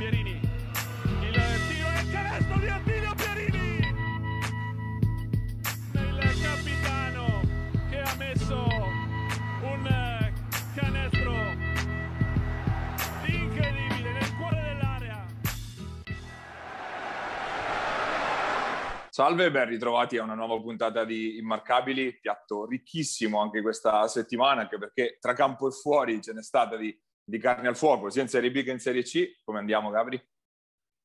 Pierini. Il tiro e il canestro di Attilio Pierini. Il capitano che ha messo un canestro incredibile nel cuore dell'area. Salve ben ritrovati a una nuova puntata di Immarcabili, piatto ricchissimo anche questa settimana, anche perché tra campo e fuori ce n'è stata di, di carne al fuoco, sia in Serie B che in Serie C. Come andiamo, Gabri?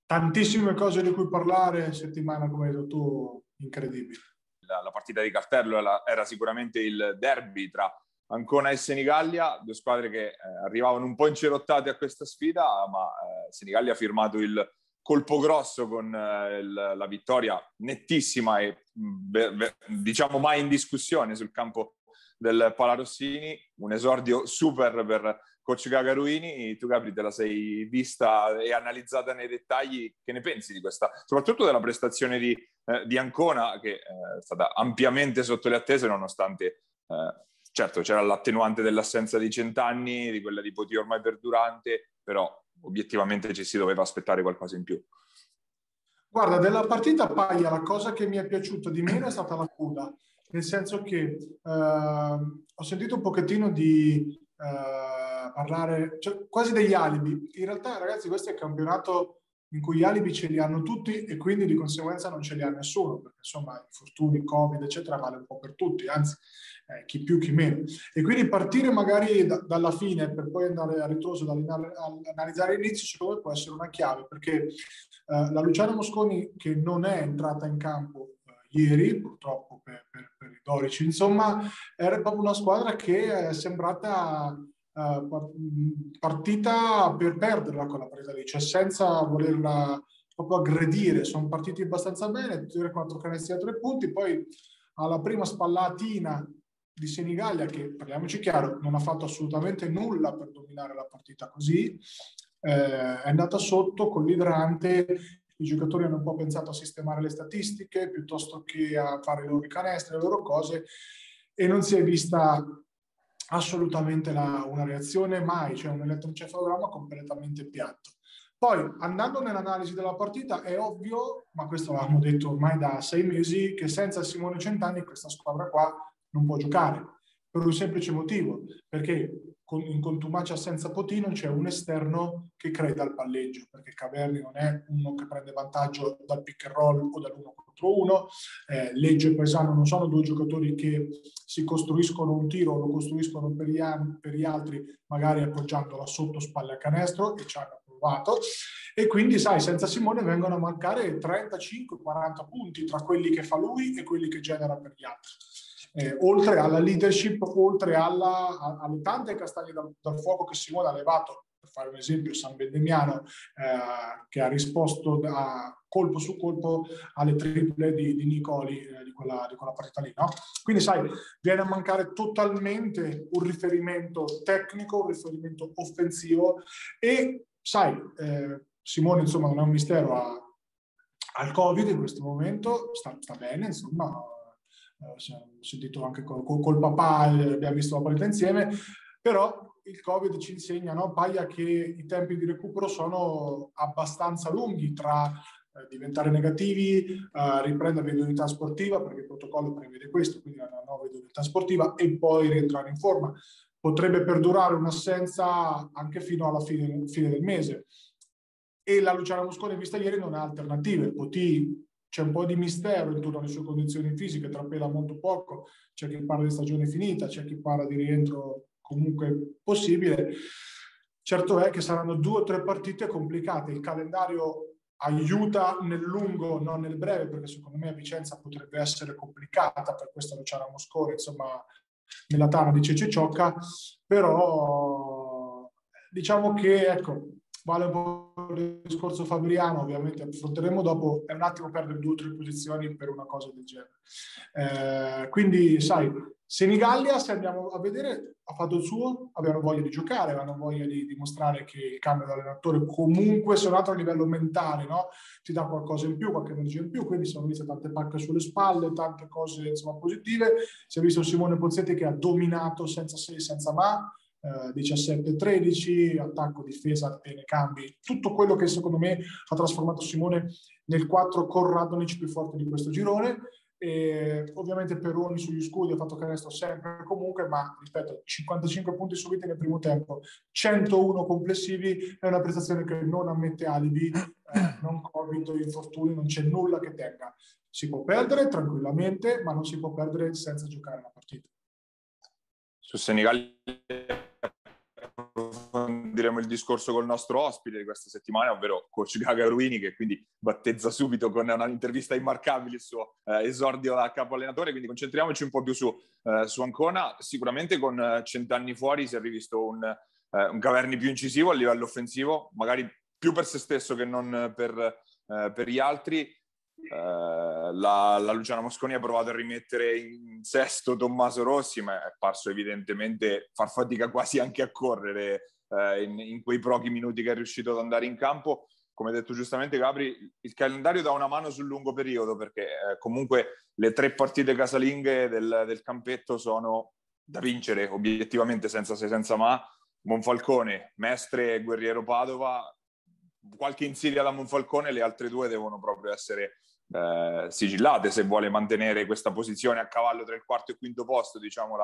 Tantissime cose di cui parlare, settimana, come hai detto tu, incredibile. La, la partita di cartello era, era, sicuramente il derby tra Ancona e Senigallia, due squadre che eh, arrivavano un po' incerottate a questa sfida, ma eh, Senigallia ha firmato il colpo grosso con eh, il, la vittoria nettissima e be, be, diciamo mai in discussione sul campo del Palarossini, un esordio super per coach Gagaruini. Tu Gabri te la sei vista e analizzata nei dettagli, che ne pensi di questa, soprattutto della prestazione di, eh, di Ancona che eh, è stata ampiamente sotto le attese nonostante eh, certo c'era l'attenuante dell'assenza di cent'anni, di quella di Poti ormai perdurante, però obiettivamente ci si doveva aspettare qualcosa in più. Guarda, della partita Paglia la cosa che mi è piaciuta di meno è stata la coda, nel senso che eh, ho sentito un pochettino di eh, parlare, cioè, quasi degli alibi. In realtà ragazzi questo è il campionato in cui gli alibi ce li hanno tutti e quindi di conseguenza non ce li ha nessuno, perché insomma infortuni, covid eccetera vale un po' per tutti, anzi eh, chi più chi meno. E quindi partire magari da, dalla fine per poi andare a ritroso ad analizzare l'inizio, secondo me può essere una chiave, perché eh, la Luciana Mosconi che non è entrata in campo eh, ieri, purtroppo per, per, per, i dorici, insomma, era proprio una squadra che è sembrata partita per perderla quella partita lì, cioè senza volerla proprio aggredire. Sono partiti abbastanza bene, 3-4 canestri a tre punti, poi alla prima spallatina di Senigallia, che parliamoci chiaro, non ha fatto assolutamente nulla per dominare la partita così, eh, è andata sotto con l'idrante. I giocatori hanno un po' pensato a sistemare le statistiche piuttosto che a fare i loro canestri, le loro cose, e non si è vista assolutamente la, una reazione mai, cioè un elettroencefalogramma completamente piatto. Poi, andando nell'analisi della partita, è ovvio, ma questo l'abbiamo detto ormai da sei mesi, che senza Simone Centanni questa squadra qua non può giocare, per un semplice motivo, perché in contumacia senza Potino c'è un esterno che creda al palleggio, perché Caverni non è uno che prende vantaggio dal pick and roll o dall'uno contro uno, eh, Leggio e Paesano non sono due giocatori che si costruiscono un tiro o lo costruiscono per gli, per gli altri, magari appoggiandola sotto spalle a canestro, e ci hanno provato, e quindi sai, senza Simone vengono a mancare 35-40 punti tra quelli che fa lui e quelli che genera per gli altri. Eh, oltre alla leadership, oltre alla, a, alle tante castagne dal, dal, fuoco che Simone ha levato, fare un esempio, San Vendemiano, eh, che ha risposto da colpo su colpo alle triple di, di Nicoli eh, di, quella, di, quella, partita lì. No? Quindi, sai, viene a mancare totalmente un riferimento tecnico, un riferimento offensivo e, sai, eh, Simone, insomma, non è un mistero, ha, al Covid in questo momento, sta, sta bene, insomma, eh, ho sentito anche col, col papà, eh, abbiamo visto la partita insieme, però il Covid ci insegna, no, Paglia, che i tempi di recupero sono abbastanza lunghi tra eh, diventare negativi, eh, riprendere l'unità sportiva, perché il protocollo prevede questo, quindi una nuova unità sportiva, e poi rientrare in forma. Potrebbe perdurare un'assenza anche fino alla fine, fine del mese. E la Luciana Moscone, vista ieri, non ha alternative. Poti c'è un po' di mistero intorno alle sue condizioni fisiche, trapela molto poco, c'è chi parla di stagione finita, c'è chi parla di rientro comunque possibile. Certo è che saranno due o tre partite complicate, il calendario aiuta nel lungo, non nel breve, perché secondo me Vicenza potrebbe essere complicata, per questo Luciana Moscone, insomma, nella tana di Cece Ciocca, però diciamo che ecco, vale un po' il discorso Fabriano, ovviamente affronteremo dopo, è un attimo perdere due o tre posizioni per una cosa del genere. Eh, quindi, sai, Senigallia, se andiamo a vedere, ha fatto il suo, avevano voglia di giocare, avevano voglia di dimostrare che il cambio d'allenatore comunque, se non altro a livello mentale, no? ti dà qualcosa in più, qualche energia in più, quindi sono viste tante pacche sulle spalle, tante cose insomma, positive. Si è visto Simone Pozzetti che ha dominato senza se senza ma, eh, 17-13, attacco, difesa, bene, cambi, tutto quello che secondo me ha trasformato Simone nel 4 con Radonic più forte di questo girone. E ovviamente Peroni sugli scudi ha fatto canestro sempre e comunque, ma ripeto, 55 punti subiti nel primo tempo, 101 complessivi, è una prestazione che non ammette alibi, eh, non Covid, infortuni, non c'è nulla che tenga. Si può perdere tranquillamente, ma non si può perdere senza giocare la partita. Su Senigallia approfondiremo il discorso col nostro ospite di questa settimana, ovvero coach Gaga Ruini, che quindi battezza subito con un'intervista immarcabile il suo eh, esordio da capo allenatore. Quindi concentriamoci un po' più su, eh, su Ancona. Sicuramente con eh, cent'anni fuori si è rivisto un, eh, un Caverni più incisivo a livello offensivo, magari più per se stesso che non per, eh, per gli altri. Uh, la, la, Luciana Mosconi ha provato a rimettere in sesto Tommaso Rossi, ma è parso evidentemente far fatica quasi anche a correre uh, in, in, quei pochi minuti che è riuscito ad andare in campo. Come detto giustamente Gabri, il calendario dà una mano sul lungo periodo perché uh, comunque le tre partite casalinghe del, del, campetto sono da vincere obiettivamente senza se senza ma. Monfalcone, Mestre e Guerriero Padova, qualche insidia da Monfalcone, le altre due devono proprio essere eh, sigillate se vuole mantenere questa posizione a cavallo tra il quarto e il quinto posto, diciamo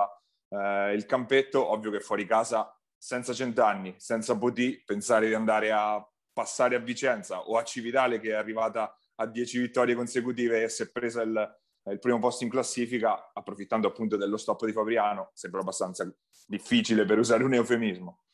eh, il campetto, ovvio che fuori casa senza cent'anni, senza Poti, pensare di andare a passare a Vicenza o a Civitale che è arrivata a dieci vittorie consecutive e si è presa il, il primo posto in classifica, approfittando appunto dello stop di Fabriano, sembra abbastanza difficile per usare un eufemismo.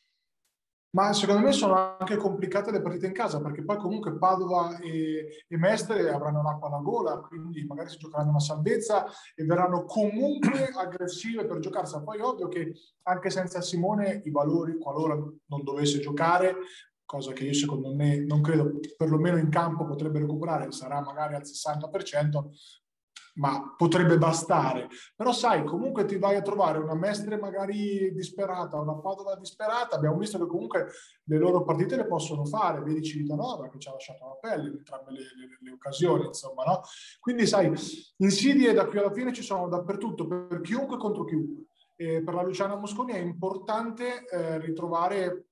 Ma secondo me sono anche complicate le partite in casa, perché poi comunque Padova e, e Mestre avranno l'acqua alla gola, quindi magari si giocheranno una salvezza e verranno comunque aggressive per giocarsela. Poi ovvio che anche senza Simone i valori, qualora non dovesse giocare, cosa che io secondo me non credo, perlomeno in campo potrebbe recuperare, sarà magari al 60%, ma potrebbe bastare. Però sai, comunque ti vai a trovare una Mestre magari disperata, una Padova disperata, abbiamo visto che comunque le loro partite le possono fare, vedi Civitanova che ci ha lasciato la pelle in entrambe le, le, le, occasioni, insomma, no? Quindi sai, insidie da qui alla fine ci sono dappertutto, per chiunque contro chiunque. E per la Luciana Mosconi è importante eh, ritrovare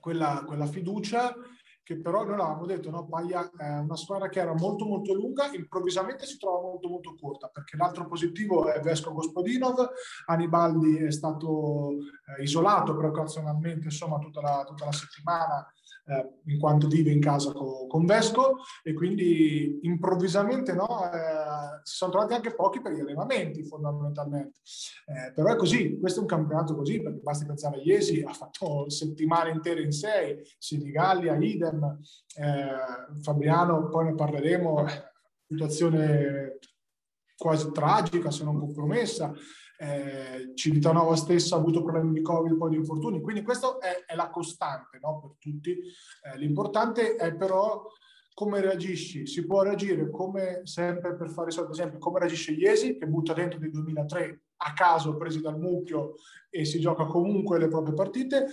quella, quella fiducia che però noi l'avevamo detto, no? Paglia è una squadra che era molto molto lunga, improvvisamente si trova molto molto corta, perché l'altro positivo è Vesco Gospodinov, Anibaldi è stato eh, isolato precauzionalmente insomma tutta la, tutta la settimana eh, in quanto vive in casa con, con Vesco e quindi improvvisamente no, eh, si sono trovati anche pochi per gli allenamenti fondamentalmente. Eh, però è così, questo è un campionato così perché basti pensare a Iesi, ha fatto settimane intere in sei, Senigallia, idem, eh, Fabriano, poi ne parleremo, situazione quasi tragica se non compromessa eh, Civitanova stessa ha avuto problemi di Covid, poi di infortuni, quindi questa è, è, la costante no? per tutti. Eh, l'importante è però come reagisci. Si può reagire come sempre per fare ad esempio, come reagisce Iesi che butta dentro nel 2003 a caso presi dal mucchio e si gioca comunque le proprie partite.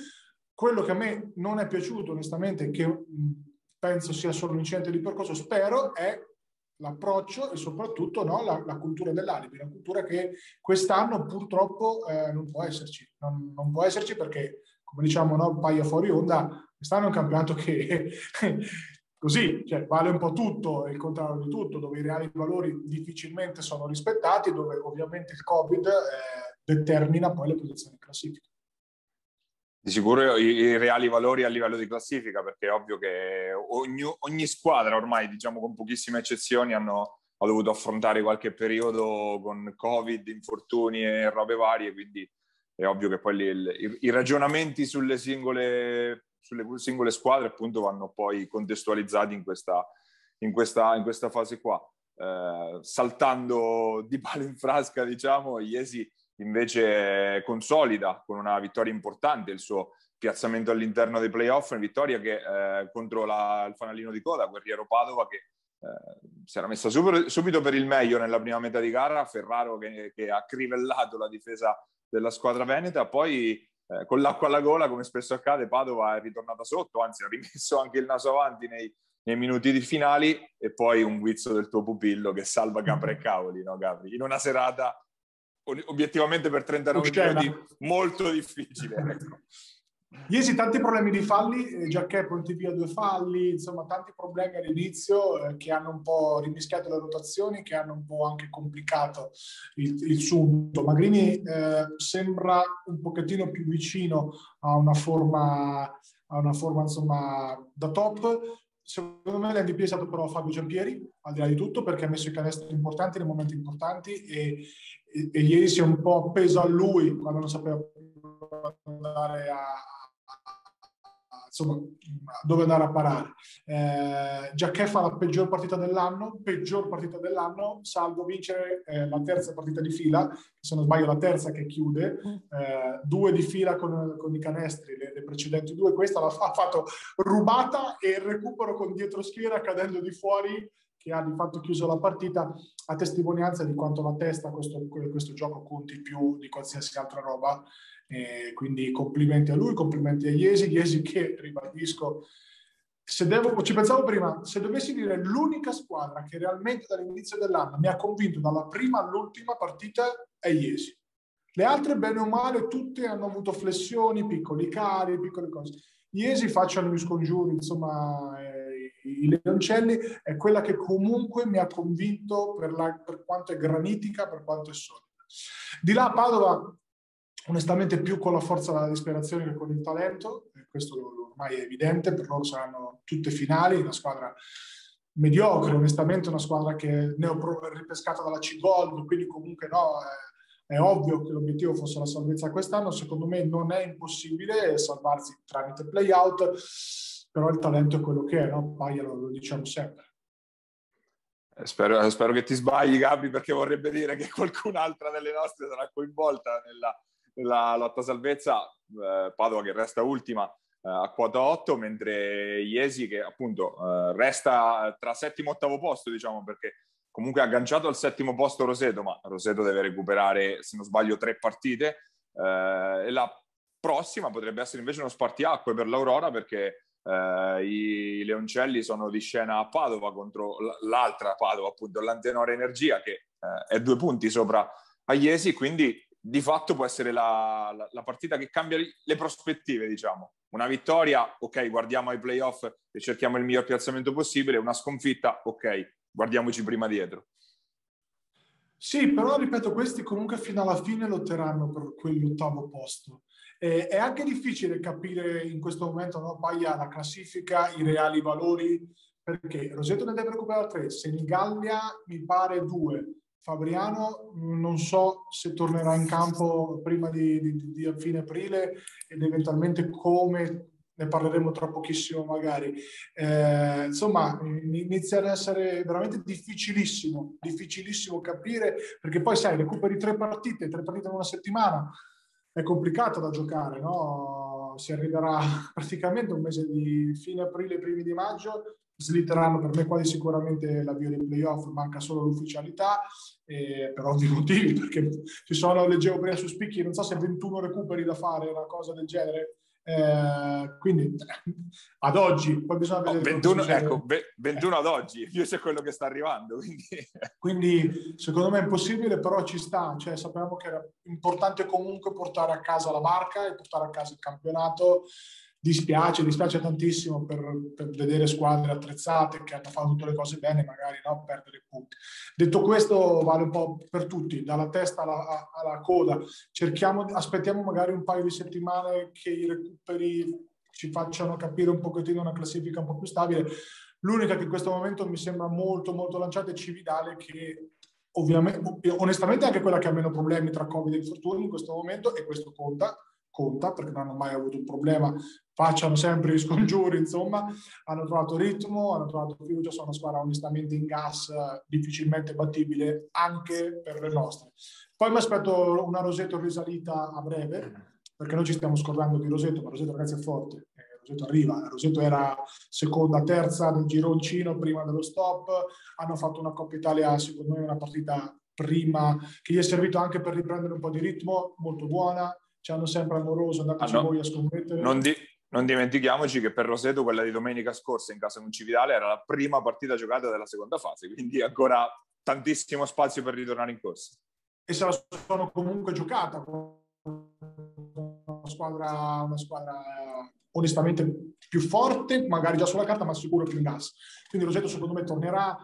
Quello che a me non è piaciuto onestamente, che penso sia solo un incidente di percorso, spero, è l'approccio e soprattutto no, la, la, cultura dell'alibi, una cultura che quest'anno purtroppo eh, non può esserci, non, non, può esserci perché, come diciamo, no, paia fuori onda, quest'anno è un campionato che così, cioè, vale un po' tutto il contrario di tutto, dove i reali valori difficilmente sono rispettati, dove ovviamente il Covid eh, determina poi le posizioni in classifica di sicuro i, i, reali valori a livello di classifica, perché è ovvio che ogni, ogni squadra ormai, diciamo con pochissime eccezioni, hanno, ha dovuto affrontare qualche periodo con Covid, infortuni e robe varie, quindi è ovvio che poi li, i, i, ragionamenti sulle singole, sulle singole squadre appunto vanno poi contestualizzati in questa, in questa, in questa fase qua. Eh, saltando di palo in frasca, diciamo, Iesi invece consolida con una vittoria importante il suo piazzamento all'interno dei playoff, una vittoria che eh, contro la, il fanalino di coda, Guerriero Padova, che eh, si era messa subito, subito, per il meglio nella prima metà di gara, Ferraro che, che ha crivellato la difesa della squadra veneta, poi eh, con l'acqua alla gola, come spesso accade, Padova è ritornata sotto, anzi ha rimesso anche il naso avanti nei, nei minuti finali e poi un guizzo del tuo pupillo che salva Capra e Cavoli, no Gabri? In una serata obiettivamente per 39 minuti molto difficile. Ecco. Iesi tanti problemi di falli, eh, Giacché pronti via due falli, insomma tanti problemi all'inizio eh, che hanno un po' rimischiato le rotazioni, che hanno un po' anche complicato il, il sunto. Magrini eh, sembra un pochettino più vicino a una forma, a una forma insomma da top. Secondo me l'MVP è stato però Fabio Giampieri, al di là di tutto, perché ha messo i canestri importanti nei momenti importanti e, e, e ieri si è un po' appeso a lui quando non sapeva andare a, insomma, dove andare a parare. Eh, Giacché fa la peggior partita dell'anno, peggior partita dell'anno, salvo vincere eh, la terza partita di fila, se non sbaglio la terza che chiude, eh, due di fila con, con i canestri, le, le, precedenti due, questa l'ha fatto rubata e il recupero con dietro schiera cadendo di fuori che ha di fatto chiuso la partita a testimonianza di quanto la testa questo, questo gioco conti più di qualsiasi altra roba eh, quindi complimenti a lui, complimenti a Iesi, Iesi che, ribadisco, se devo, ci pensavo prima, se dovessi dire l'unica squadra che realmente dall'inizio dell'anno mi ha convinto dalla prima all'ultima partita è Iesi. Le altre, bene o male, tutte hanno avuto flessioni, piccoli cari, piccole cose. Iesi facciano gli scongiuri, insomma, i Leoncelli, è quella che comunque mi ha convinto per, la, per quanto è granitica, per quanto è solida. Di là Padova onestamente più con la forza della disperazione che con il talento, questo ormai è evidente, per loro saranno tutte finali, una squadra mediocre, onestamente una squadra che ne ho ripescata dalla C-Gold, quindi comunque no, è, è, ovvio che l'obiettivo fosse la salvezza quest'anno, secondo me non è impossibile salvarsi tramite play-out, però il talento è quello che è, no? Paglia lo, diciamo sempre. Eh, spero, spero, che ti sbagli, Gabri, perché vorrebbe dire che qualcun'altra delle nostre sarà coinvolta nella, la lotta salvezza, eh, Padova che resta ultima eh, a quota 8, mentre Iesi che appunto eh, resta tra settimo e ottavo posto, diciamo, perché comunque agganciato al settimo posto Roseto, ma Roseto deve recuperare, se non sbaglio, tre partite. Eh, e la prossima potrebbe essere invece uno spartiacque per l'Aurora perché Uh, i Leoncelli sono di scena a Padova contro l'altra Padova, appunto l'Antenore Energia, che uh, è due punti sopra a Iesi, quindi di fatto può essere la, la, la, partita che cambia le prospettive, diciamo. Una vittoria, ok, guardiamo ai playoff e cerchiamo il miglior piazzamento possibile, una sconfitta, ok, guardiamoci prima dietro. Sì, però ripeto, questi comunque fino alla fine lotteranno per quell'ottavo posto. Eh, è anche difficile capire in questo momento, no, Paia, la classifica, i reali valori, perché Roseto ne deve recuperare tre, Senigallia mi pare due, Fabriano non so se tornerà in campo prima di, di, di fine aprile ed eventualmente come ne parleremo tra pochissimo magari. Eh, insomma, inizia ad essere veramente difficilissimo, difficilissimo capire, perché poi sai, recuperi tre partite, tre partite in una settimana, è complicato da giocare, no? Si arriverà praticamente un mese di fine aprile, primi di maggio, slitteranno per me quasi sicuramente l'avvio dei playoff, manca solo l'ufficialità, eh, per ovvi motivi, perché ci sono, leggevo prima su Spicchi, non so se 21 recuperi da fare, una cosa del genere, eh, quindi ad oggi poi bisogna vedere oh, 21, ecco, 21 ad oggi più c'è quello che sta arrivando quindi. quindi. secondo me è impossibile però ci sta cioè, sappiamo che era importante comunque portare a casa la barca e portare a casa il campionato dispiace, dispiace tantissimo per, per, vedere squadre attrezzate che hanno fatto tutte le cose bene, magari no, perdere punti. Detto questo, vale un po' per tutti, dalla testa alla, alla coda. Cerchiamo, aspettiamo magari un paio di settimane che i recuperi ci facciano capire un pochettino una classifica un po' più stabile. L'unica che in questo momento mi sembra molto molto lanciata è Cividale che ovviamente, onestamente anche quella che ha meno problemi tra Covid e infortuni in questo momento e questo conta, conta perché non hanno mai avuto un problema, facciano sempre gli scongiuri, insomma, hanno trovato ritmo, hanno trovato fiducia, sono una squadra onestamente in gas difficilmente battibile anche per le nostre. Poi mi aspetto una Roseto risalita a breve, perché noi ci stiamo scordando di Roseto, ma Roseto ragazzi è forte, eh, Roseto arriva, Roseto era seconda, terza del gironcino prima dello stop, hanno fatto una Coppa Italia, secondo me una partita prima, che gli è servito anche per riprendere un po' di ritmo, molto buona, ci hanno sempre amoroso, andateci ah, no. voi a scommettere. Non, di, non, dimentichiamoci che per Roseto quella di domenica scorsa in casa Cividale era la prima partita giocata della seconda fase, quindi ancora tantissimo spazio per ritornare in corsa. e se la sono comunque giocata una squadra, una squadra onestamente più forte, magari già sulla carta, ma sicuro più in gas. Quindi Roseto secondo me tornerà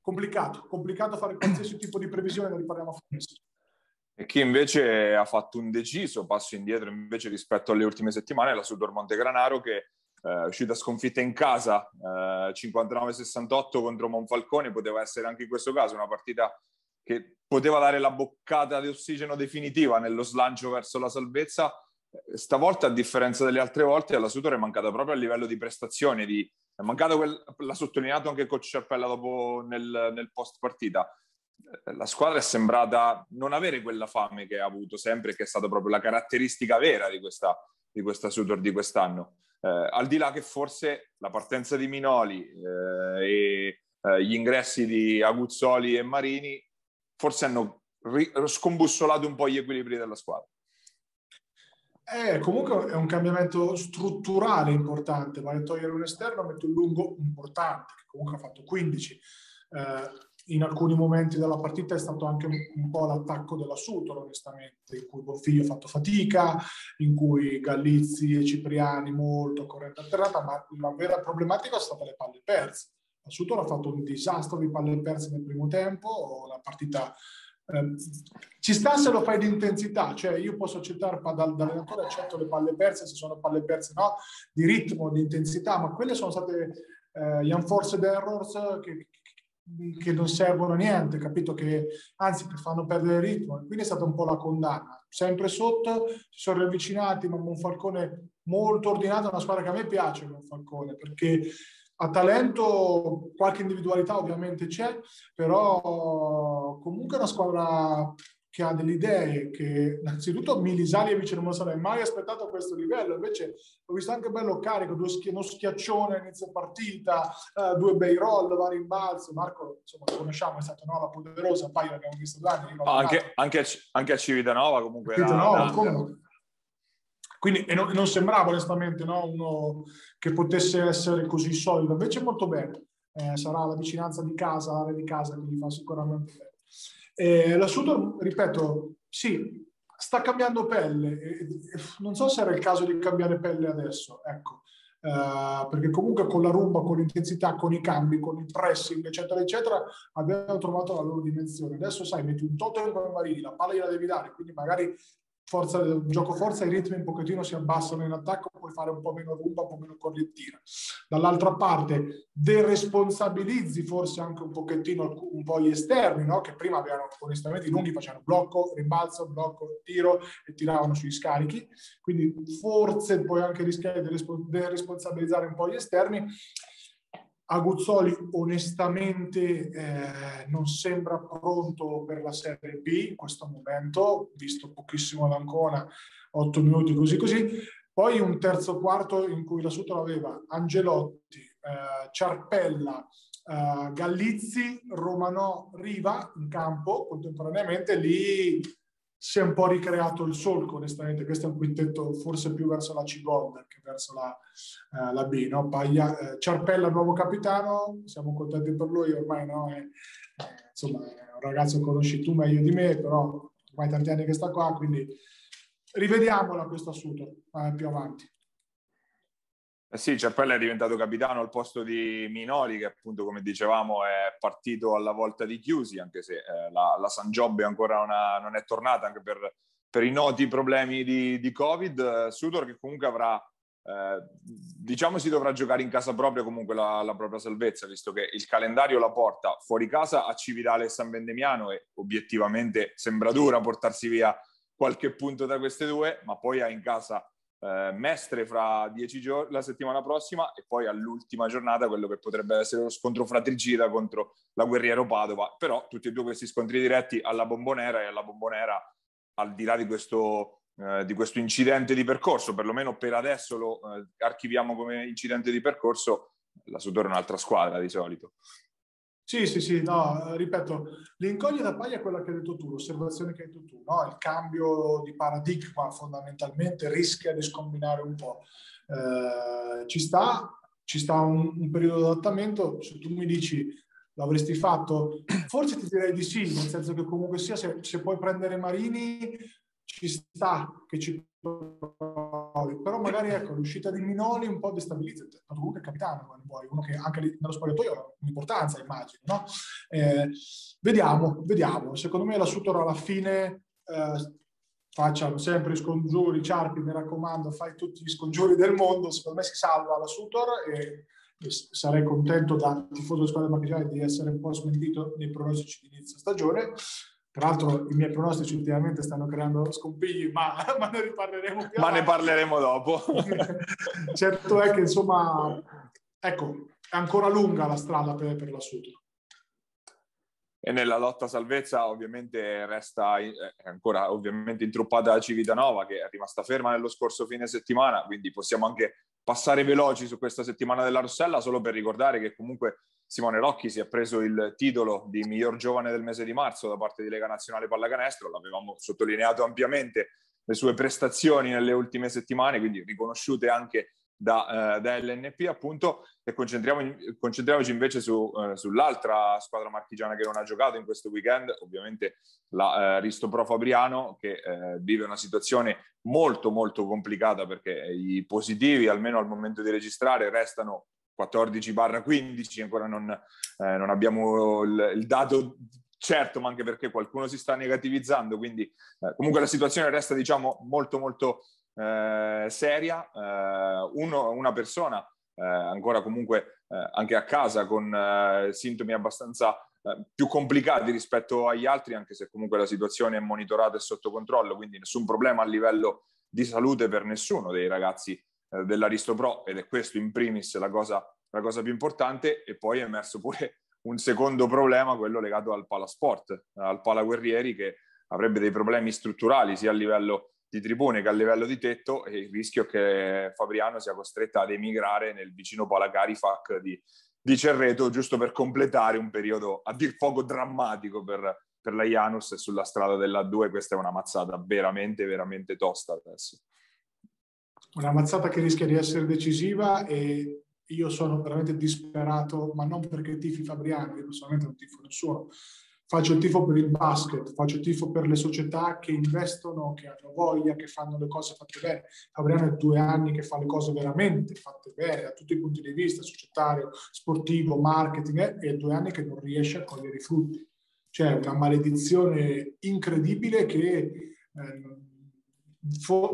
complicato, complicato fare qualsiasi tipo di previsione, ne riparliamo a fine. E chi invece ha fatto un deciso passo indietro invece rispetto alle ultime settimane è la Sudor Montegranaro che eh, uscita sconfitta in casa eh, 59-68 contro Monfalcone, poteva essere anche in questo caso una partita che poteva dare la boccata di ossigeno definitiva nello slancio verso la salvezza. Stavolta, a differenza delle altre volte, alla Sutor è mancata proprio a livello di prestazioni. Di, è mancato quel, l'ha sottolineato anche il coach Ciappella dopo nel, nel post partita. La squadra è sembrata non avere quella fame che ha avuto sempre, che è stata proprio la caratteristica vera di questa, di questa Sutor di quest'anno. Eh, al di là che forse la partenza di Minoli eh, e eh, gli ingressi di Aguzzoli e Marini forse hanno ri- scombussolato un po' gli equilibri della squadra. Eh, comunque è un cambiamento strutturale importante, vale a togliere un esterno, metto un lungo importante, che comunque ha fatto 15. Eh, in alcuni momenti della partita è stato anche un, po' l'attacco della Sutor, onestamente, in cui Bonfiglio ha fatto fatica, in cui Gallizzi e Cipriani molto corrente alternata, ma la vera problematica sono state le palle perse. La Sutor ha fatto un disastro di palle perse nel primo tempo, la partita eh, ci sta se lo fai di intensità, cioè io posso accettare da, da allenatore accetto le palle perse se sono palle perse no, di ritmo, di intensità, ma quelle sono state eh, gli unforced errors che, che non servono a niente, capito? Che anzi che fanno perdere il ritmo. Quindi è stata un po' la condanna. Sempre sotto si sono riavvicinati, ma Monfalcone molto ordinato, una squadra che a me piace Monfalcone, perché a talento qualche individualità ovviamente c'è, però comunque è una squadra che ha delle idee, che innanzitutto Milisaljevic non me lo sarei mai aspettato a questo livello, invece l'ho visto anche bello carico, due schi- uno schiaccione inizio partita, uh, due bei roll, vari rimbalzi, Marco insomma lo conosciamo, è stato no, la poderosa, poi l'abbiamo visto due anni. Anche, anche, anche, a Civitanova comunque. Civitanova, come? Quindi, e non, non sembrava onestamente no, uno che potesse essere così solido, invece molto bene. Eh, sarà la vicinanza di casa, l'area di casa che gli fa sicuramente bene. Eh, l'assunto, ripeto, sì, sta cambiando pelle. non so se era il caso di cambiare pelle adesso, ecco. Uh, perché comunque con la rumba, con l'intensità, con i cambi, con il pressing, eccetera, eccetera, abbiamo trovato la loro dimensione. Adesso sai, metti un totem come Marini, la palla gliela devi dare, quindi magari forza, gioco forza, i ritmi un pochettino si abbassano in attacco, puoi fare un po' meno rumba, un po' meno corriettina. Dall'altra parte deresponsabilizzi forse anche un pochettino un po' gli esterni, no? che prima avevano onestamente i lunghi, facevano blocco, rimbalzo, blocco, tiro e tiravano sui scarichi, quindi forse puoi anche rischiare di deresponsabilizzare un po' gli esterni Aguzzoli onestamente eh, non sembra pronto per la Serie B in questo momento, visto pochissimo l'Ancona, 8 minuti così così. Poi un terzo quarto in cui la Sutra aveva Angelotti, eh, Ciarpella, eh, Gallizzi, Romanò, Riva in campo contemporaneamente, lì si è un po' ricreato il solco, onestamente. Questo è un quintetto forse più verso la C Gold che verso la, eh, la B. No? Paglia, eh, Ciarpella, nuovo capitano, siamo contenti per lui, ormai no? è, eh, insomma, è un ragazzo che conosci tu meglio di me, però ormai tanti anni che sta qua, quindi rivediamola questo assunto eh, più avanti. Eh sì, Ciappella è diventato capitano al posto di Minoli, che appunto, come dicevamo, è partito alla volta di Chiusi, anche se eh, la, la, San Giobbe ancora non, ha, non, è tornata, anche per, per i noti problemi di, di Covid. Sudor che comunque avrà, eh, diciamo, si dovrà giocare in casa propria comunque la, la, propria salvezza, visto che il calendario la porta fuori casa a Civitale e San Vendemiano e obiettivamente sembra dura portarsi via qualche punto da queste due, ma poi ha in casa eh, Mestre fra dieci giorni, la settimana prossima e poi all'ultima giornata quello che potrebbe essere lo scontro fratricida contro la Guerriero Padova. Però tutti e due questi scontri diretti alla Bombonera e alla Bombonera, al di là di questo, eh, di questo incidente di percorso, perlomeno per adesso lo eh, archiviamo come incidente di percorso, la Sudor è un'altra squadra di solito. Sì, sì, sì, no, ripeto, l'incognita paglia è quella che hai detto tu, l'osservazione che hai detto tu, no? il cambio di paradigma fondamentalmente rischia di scombinare un po'. Eh, ci sta, ci sta un, un, periodo di adattamento, se tu mi dici l'avresti fatto? Forse ti direi di sì, nel senso che comunque sia, se, se puoi prendere Marini, ci sta che ci però magari ecco, l'uscita di Minoli un po' destabilizza, comunque è capitano, vuoi, uno che anche nello spogliatoio ha un'importanza, immagino, no? Eh, vediamo, vediamo, secondo me la Sutor alla fine eh, facciano sempre i scongiuri, Ciarpi mi raccomando, fai tutti gli scongiuri del mondo, secondo me si salva la Sutor e, e sarei contento da tifoso della squadra marchigiana di essere un po' smentito nei pronostici di inizio stagione. Tra l'altro i miei pronostici ultimamente stanno creando scompigli, ma, ma ne riparleremo più. Ma ne parleremo dopo. certo è che insomma, ecco, è ancora lunga la strada per, per la Sutor e nella lotta salvezza ovviamente resta eh, ancora ovviamente intruppata la Civitanova che è rimasta ferma nello scorso fine settimana, quindi possiamo anche passare veloci su questa settimana della Rossella solo per ricordare che comunque Simone Rocchi si è preso il titolo di miglior giovane del mese di marzo da parte di Lega Nazionale Pallacanestro, l'avevamo sottolineato ampiamente le sue prestazioni nelle ultime settimane, quindi riconosciute anche da, eh, da LNP appunto e concentriamoci invece su, eh, sull'altra squadra marchigiana che non ha giocato in questo weekend, ovviamente la eh, Risto Pro Fabriano che eh, vive una situazione molto molto complicata perché i positivi almeno al momento di registrare restano 14-15, ancora non, eh, non abbiamo il, il dato certo, ma anche perché qualcuno si sta negativizzando, quindi eh, comunque la situazione resta diciamo molto molto eh, seria, eh, uno, una persona eh, ancora comunque eh, anche a casa con eh, sintomi abbastanza più complicati rispetto agli altri, anche se comunque la situazione è monitorata e sotto controllo, quindi nessun problema a livello di salute per nessuno dei ragazzi dell'Aristo Pro ed è questo in primis la cosa, la cosa più importante e poi è emerso pure un secondo problema, quello legato al palasport, al palaguerrieri che avrebbe dei problemi strutturali sia a livello di tribune che a livello di tetto e il rischio che Fabriano sia costretta ad emigrare nel vicino Palacarifac di, di Cerreto giusto per completare un periodo a dir poco drammatico per, per la Janus sulla strada della 2 questa è una mazzata veramente veramente tosta adesso. Una mazzata che rischia di essere decisiva e io sono veramente disperato, ma non perché tifi Fabriano, io personalmente non tifo nessuno, faccio il tifo per il basket, faccio il tifo per le società che investono, che hanno voglia, che fanno le cose fatte bene. Fabriano è due anni che fa le cose veramente fatte bene da tutti i punti di vista, societario, sportivo, marketing, eh, e due anni che non riesce a cogliere i frutti. C'è una maledizione incredibile che eh,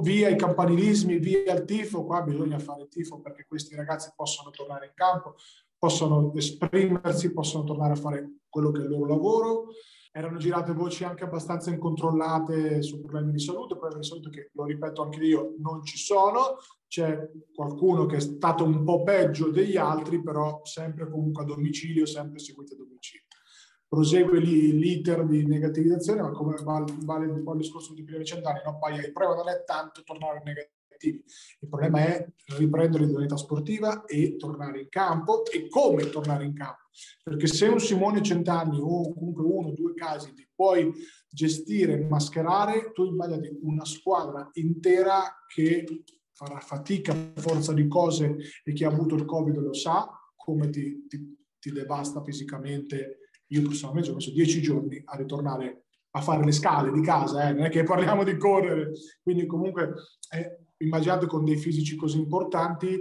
via i campanilismi, via il tifo, qua bisogna fare il tifo perché questi ragazzi possano tornare in campo, possono esprimersi, possono tornare a fare quello che è il loro lavoro. Erano girate voci anche abbastanza incontrollate su problemi di salute, problemi di salute che, lo ripeto anche io, non ci sono. C'è qualcuno che è stato un po' peggio degli altri, però sempre comunque a domicilio, sempre seguito a domicilio. Prosegue lì l'iter di negativizzazione, ma come vale, vale un po' il discorso di prima vicent'anni, no? poi il problema non è tanto tornare negativo obiettivi. Il problema è riprendere l'idoneità sportiva e tornare in campo e come tornare in campo. Perché se un Simone Centanni o comunque uno o due casi ti puoi gestire, mascherare, tu immaginati una squadra intera che farà fatica a forza di cose e chi ha avuto il Covid lo sa, come ti, ti, ti devasta fisicamente. Io personalmente ho messo dieci giorni a ritornare a fare le scale di casa, eh? non è che parliamo di correre, quindi comunque eh, immaginate con dei fisici così importanti,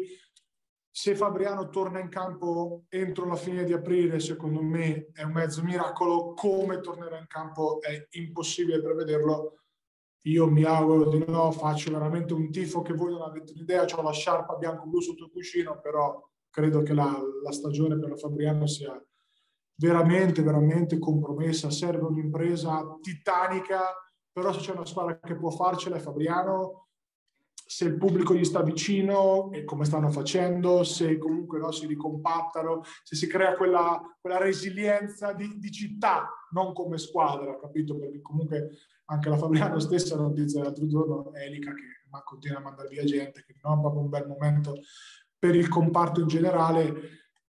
se Fabriano torna in campo entro la fine di aprile, secondo me è un mezzo miracolo, come tornerà in campo è impossibile prevederlo. Io mi auguro di no, faccio veramente un tifo che voi non avete un'idea, ho la sciarpa bianco-blu sotto il cuscino, però credo che la, la stagione per Fabriano sia veramente, veramente compromessa. Serve un'impresa titanica, però se c'è una squadra che può farcela è Fabriano se il pubblico gli sta vicino e come stanno facendo, se comunque no, si ricompattano, se si crea quella, quella resilienza di, di, città, non come squadra, capito? Perché comunque anche la Fabriano stessa notizia l'altro giorno, Elica, che ma continua a mandare via gente, che non è proprio un bel momento per il comparto in generale.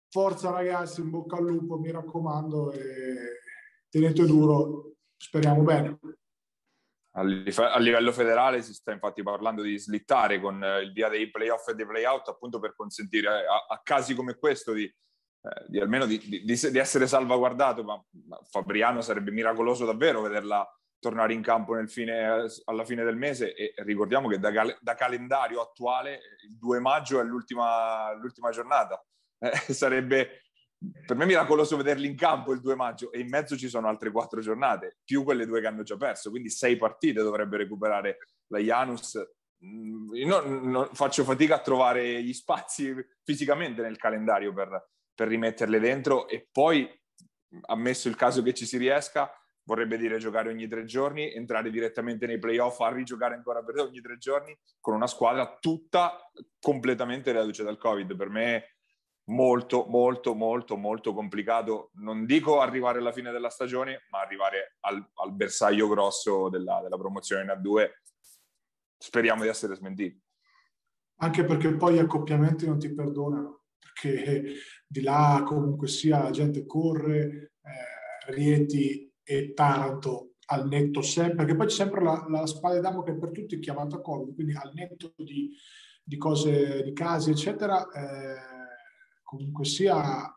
Forza ragazzi, in bocca al lupo, mi raccomando, e tenete duro, speriamo bene. A livello federale si sta infatti parlando di slittare con eh, il via dei playoff e dei playout appunto per consentire a, a casi come questo di, eh, di almeno di, di, di, essere salvaguardato, ma, ma, Fabriano sarebbe miracoloso davvero vederla tornare in campo fine, alla fine del mese e ricordiamo che da, da, calendario attuale il 2 maggio è l'ultima, l'ultima giornata. Eh, sarebbe per me miracoloso vederli in campo il 2 maggio e in mezzo ci sono altre quattro giornate, più quelle due che hanno già perso, quindi sei partite dovrebbe recuperare la Janus. Mm, io non, non, faccio fatica a trovare gli spazi fisicamente nel calendario per, per rimetterle dentro e poi, ammesso il caso che ci si riesca, vorrebbe dire giocare ogni tre giorni, entrare direttamente nei playoff, a rigiocare ancora per ogni tre giorni con una squadra tutta completamente reduce dal Covid. Per me molto, molto, molto, molto complicato. Non dico arrivare alla fine della stagione, ma arrivare al, al bersaglio grosso della, della promozione in A2. Speriamo di essere smentiti. Anche perché poi gli accoppiamenti non ti perdonano, perché di là comunque sia la gente corre, eh, Rieti e Taranto al netto sempre, perché poi c'è sempre la, la spada d'amo che per tutti è chiamata Covid, quindi al netto di, di cose, di casi, eccetera, eh, comunque sia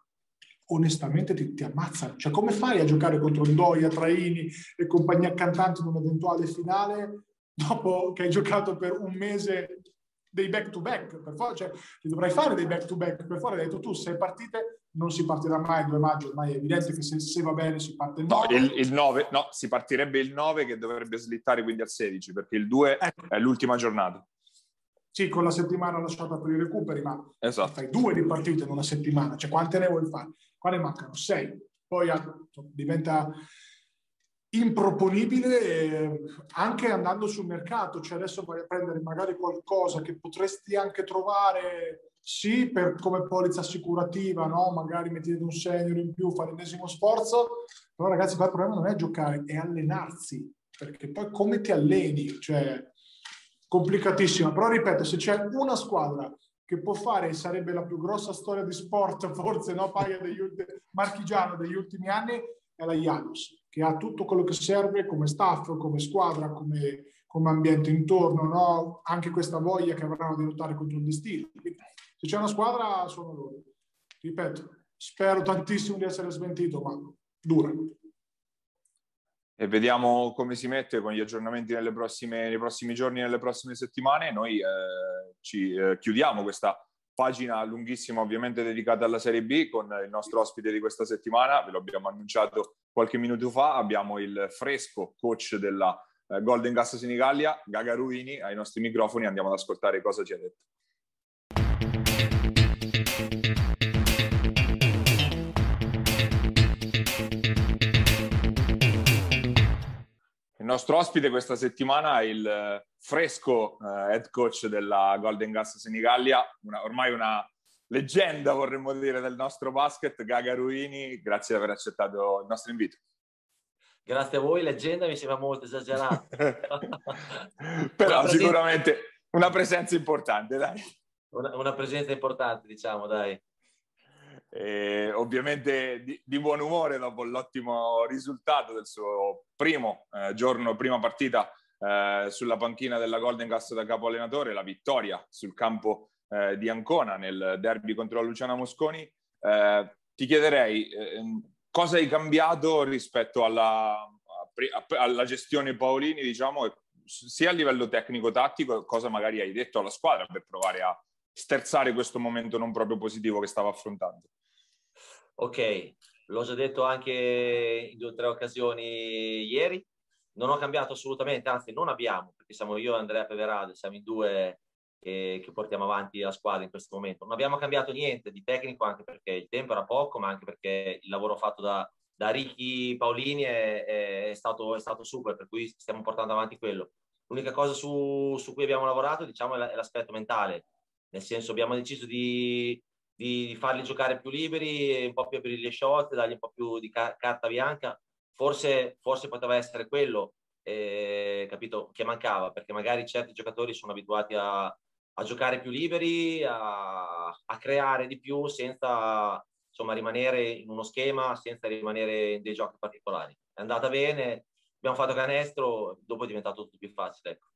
onestamente ti, ti, ammazzano. Cioè, come fai a giocare contro Ndoia, Traini e compagnia cantante in un'eventuale finale dopo che hai giocato per un mese dei back to back? Per forza, cioè, ti dovrai fare dei back to back. Per forza hai detto tu, sei partite, non si partirà mai il 2 maggio, ormai è evidente che se, se va bene si parte il 9. No, il, il 9, no, si partirebbe il 9 che dovrebbe slittare quindi al 16, perché il 2 ecco. è l'ultima giornata. Sì, con la settimana lasciata per i recuperi, ma esatto. fai due di partite in una settimana, cioè quante ne vuoi fare? Qua ne mancano sei. Poi diventa improponibile eh, anche andando sul mercato, cioè adesso vai a prendere magari qualcosa che potresti anche trovare sì per, come polizza assicurativa, no? magari mettete un senior in più, fare l'ennesimo sforzo, però ragazzi qua il problema non è giocare, è allenarsi, perché poi come ti alleni? Cioè, complicatissima, però ripeto, se c'è una squadra che può fare, sarebbe la più grossa storia di sport, forse no, paia degli ultimi, marchigiano degli ultimi anni, è la Janus, che ha tutto quello che serve come staff, come squadra, come, come ambiente intorno, no? anche questa voglia che avranno di lottare contro il destino. Se c'è una squadra, sono loro. Ripeto, spero tantissimo di essere smentito, ma dura e vediamo come si mette con gli aggiornamenti prossime, nei prossimi giorni, nelle prossime settimane. Noi eh, ci eh, chiudiamo questa pagina lunghissima ovviamente dedicata alla Serie B con il nostro ospite di questa settimana, ve lo abbiamo annunciato qualche minuto fa, abbiamo il fresco coach della eh, Golden Gas Senigallia, Gaga Ruini, ai nostri microfoni, andiamo ad ascoltare cosa ci ha detto. Il nostro ospite questa settimana è il eh, fresco uh, head coach della Golden Gas Senigallia, una, ormai una leggenda vorremmo dire del nostro basket, Gaga Ruini, grazie di aver accettato il nostro invito. Grazie a voi, leggenda mi sembra molto esagerato. Però una sicuramente presenza... una presenza importante, dai. Una, una presenza importante, diciamo, dai. E ovviamente di, di, buon umore dopo l'ottimo risultato del suo primo eh, giorno, prima partita eh, sulla panchina della Golden Gas da capo allenatore, la vittoria sul campo eh, di Ancona nel derby contro la Luciana Mosconi. Eh, ti chiederei ehm, cosa hai cambiato rispetto alla, alla gestione Paolini, diciamo, sia a livello tecnico-tattico, cosa magari hai detto alla squadra per provare a sterzare questo momento non proprio positivo che stava affrontando? Ok, l'ho già detto anche in due o tre occasioni ieri, non ho cambiato assolutamente, anzi non abbiamo, perché siamo io e Andrea Peverado, siamo in due che, che, portiamo avanti la squadra in questo momento. Non abbiamo cambiato niente di tecnico anche perché il tempo era poco, ma anche perché il lavoro fatto da, da Ricky Paolini è, è, stato, è, stato, super, per cui stiamo portando avanti quello. L'unica cosa su, su cui abbiamo lavorato diciamo, è l'aspetto mentale, nel senso abbiamo deciso di, di, di, farli giocare più liberi, un po' più aprire le shot, dargli un po' più di ca- carta bianca. Forse, forse poteva essere quello, eh, capito, che mancava, perché magari certi giocatori sono abituati a, a giocare più liberi, a, a, creare di più senza insomma, rimanere in uno schema, senza rimanere in dei giochi particolari. È andata bene, abbiamo fatto canestro, dopo è diventato tutto più facile. Ecco.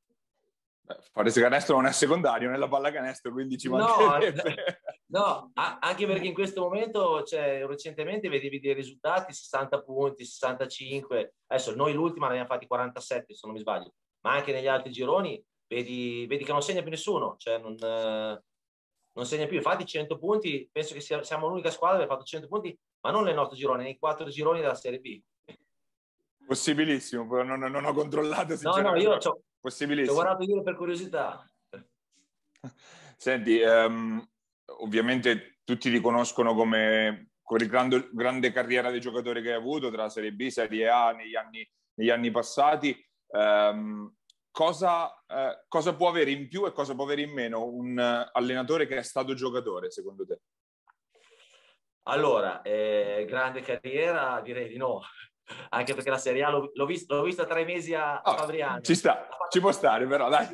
Fare canestro non è secondario nella palla canestro, quindi ci mancherebbe. No, anche perché in questo momento, cioè, recentemente vedevi dei risultati 60 punti, 65. Adesso noi l'ultima ne abbiamo fatti 47, se non mi sbaglio, ma anche negli altri gironi vedi, vedi che non segna più nessuno, cioè non, non segna più. Infatti 100 punti, penso che sia, siamo l'unica squadra che ha fatto 100 punti, ma non nel nostro girone, nei quattro gironi della Serie B. Possibilissimo, non, non ho controllato. No, no, io ci ho guardato io per curiosità. Senti, um, ovviamente tutti ti conoscono come con il grande, grande, carriera di giocatore che hai avuto tra Serie B, Serie A negli anni, negli anni passati. Um, cosa, uh, cosa, può avere in più e cosa può avere in meno un uh, allenatore che è stato giocatore, secondo te? Allora, eh, grande carriera, direi di no anche perché la Serie A l'ho, l'ho, vista, l'ho vista tre mesi a, a oh, Fabriano. Ci sta, ci può stare però, dai.